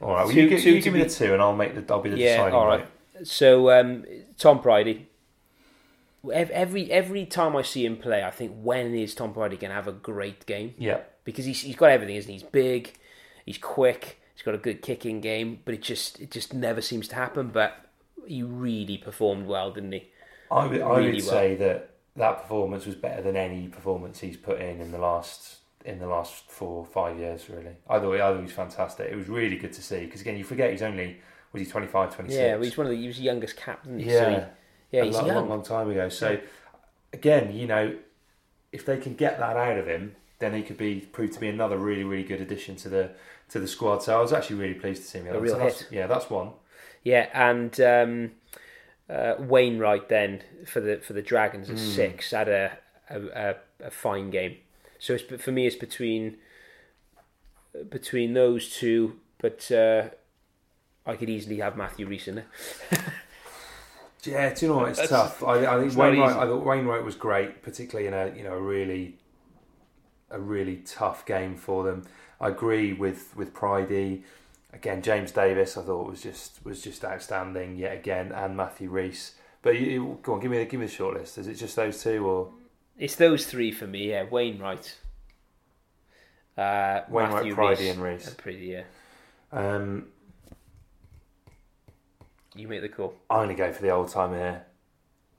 All right, well, Two- you, give, two you give me the two, and I'll make the I'll be the Yeah. deciding All right. So um, Tom Prydie. Every every time I see him play, I think when is Tom Prydie going to have a great game? Yeah, because he's he's got everything, isn't he? He's big, he's quick, he's got a good kicking game, but it just it just never seems to happen. But he really performed well, didn't he? I would, I would well. say that that performance was better than any performance he's put in in the last in the last four or five years. Really, I thought I thought he was fantastic. It was really good to see because again, you forget he's only was he 25, 26? Yeah, well, he's one of the he was the youngest captain. Yeah, so he, yeah, a he's long, young. long, long time ago. So again, you know, if they can get that out of him, then he could be proved to be another really really good addition to the to the squad. So I was actually really pleased to see him. A real so hit. Yeah, that's one. Yeah, and um, uh, Wainwright then for the for the Dragons at six had a a, a a fine game. So it's for me it's between between those two, but uh, I could easily have Matthew Rees in there. Yeah, do you know what? It's That's- tough. I, I think Wainwright. I thought Wainwright was great, particularly in a you know a really a really tough game for them. I agree with with Prydie. Again, James Davies, I thought was just was just outstanding yet again, and Matthew Rees. But you, you- go on, give me the give me the short list. Is it just those two, or It's those three for me. Yeah, Wainwright, uh, Wainwright, Matthew Prydie, Rees, and Rees? and Prydie, yeah, um, you make the call. I'm going to go for the old timer here.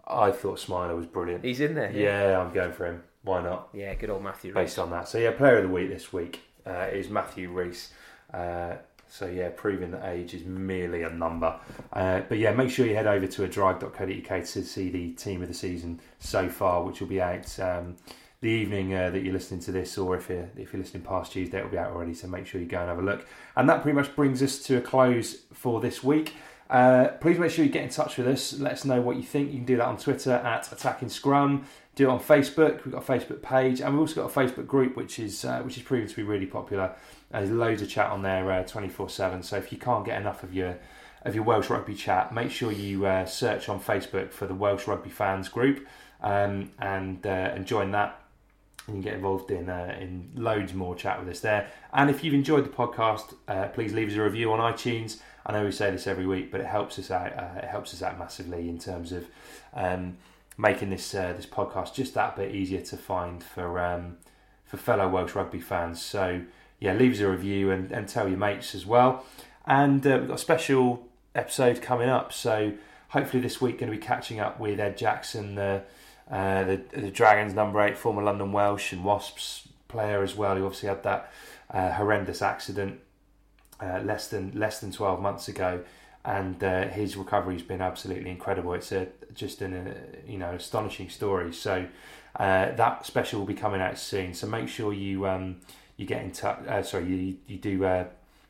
I thought Smiler was brilliant. He's in there. Yeah, I'm going for him. Why not? yeah, good old Matthew Rees. based on that. So yeah, player of the week this week uh, is Matthew Rees. Uh, so yeah, proving that age is merely a number. Uh, but yeah, make sure you head over to a drive.co.uk to see the team of the season so far, which will be out um, the evening uh, that you're listening to this, or if you're if you're listening past Tuesday, it will be out already. So make sure you go and have a look. And that pretty much brings us to a close for this week. Uh, please make sure you get in touch with us. Let us know what you think. You can do that on Twitter at Attacking Scrum. Do on Facebook. We've got a Facebook page, and we've also got a Facebook group, which is uh, which is proving to be really popular. There's loads of chat on there, twenty four seven. So if you can't get enough of your of your Welsh rugby chat, make sure you uh, search on Facebook for the Welsh Rugby Fans Group um, and uh, and join that. And you get involved in uh, in loads more chat with us there. And if you've enjoyed the podcast, uh, please leave us a review on iTunes. I know we say this every week, but it helps us out. Uh, it helps us out massively in terms of um, making this uh, this podcast just that bit easier to find for um, for fellow Welsh rugby fans. So yeah, leave us a review and, and tell your mates as well. And uh, we've got a special episode coming up. So hopefully this week going to be catching up with Ed Jackson, the uh, the, the Dragons number eight, former London Welsh and Wasps player as well, who obviously had that uh, horrendous accident uh, less than less than twelve months ago, and uh, his recovery has been absolutely incredible. It's a just an uh, you know astonishing story. So uh, that special will be coming out soon. So make sure you um, you get in touch. Uh, sorry, you you do uh,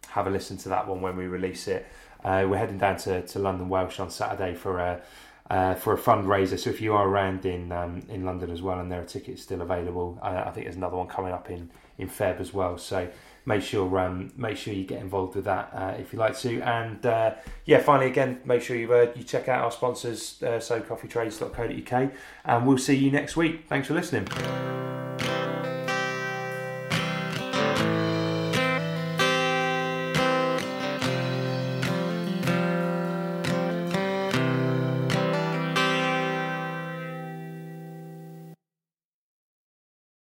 have a listen to that one when we release it. We're heading down to, to London Welsh on Saturday for a for a fundraiser. So if you are around in um, in London as well, and there are tickets still available, I think there's another one coming up in, in Feb as well. So make sure um, make sure you get involved with that uh, if you like to. And uh, yeah, finally again, make sure you uh, you check out our sponsors, uh, socoffeetrades.co.uk, and we'll see you next week. Thanks for listening.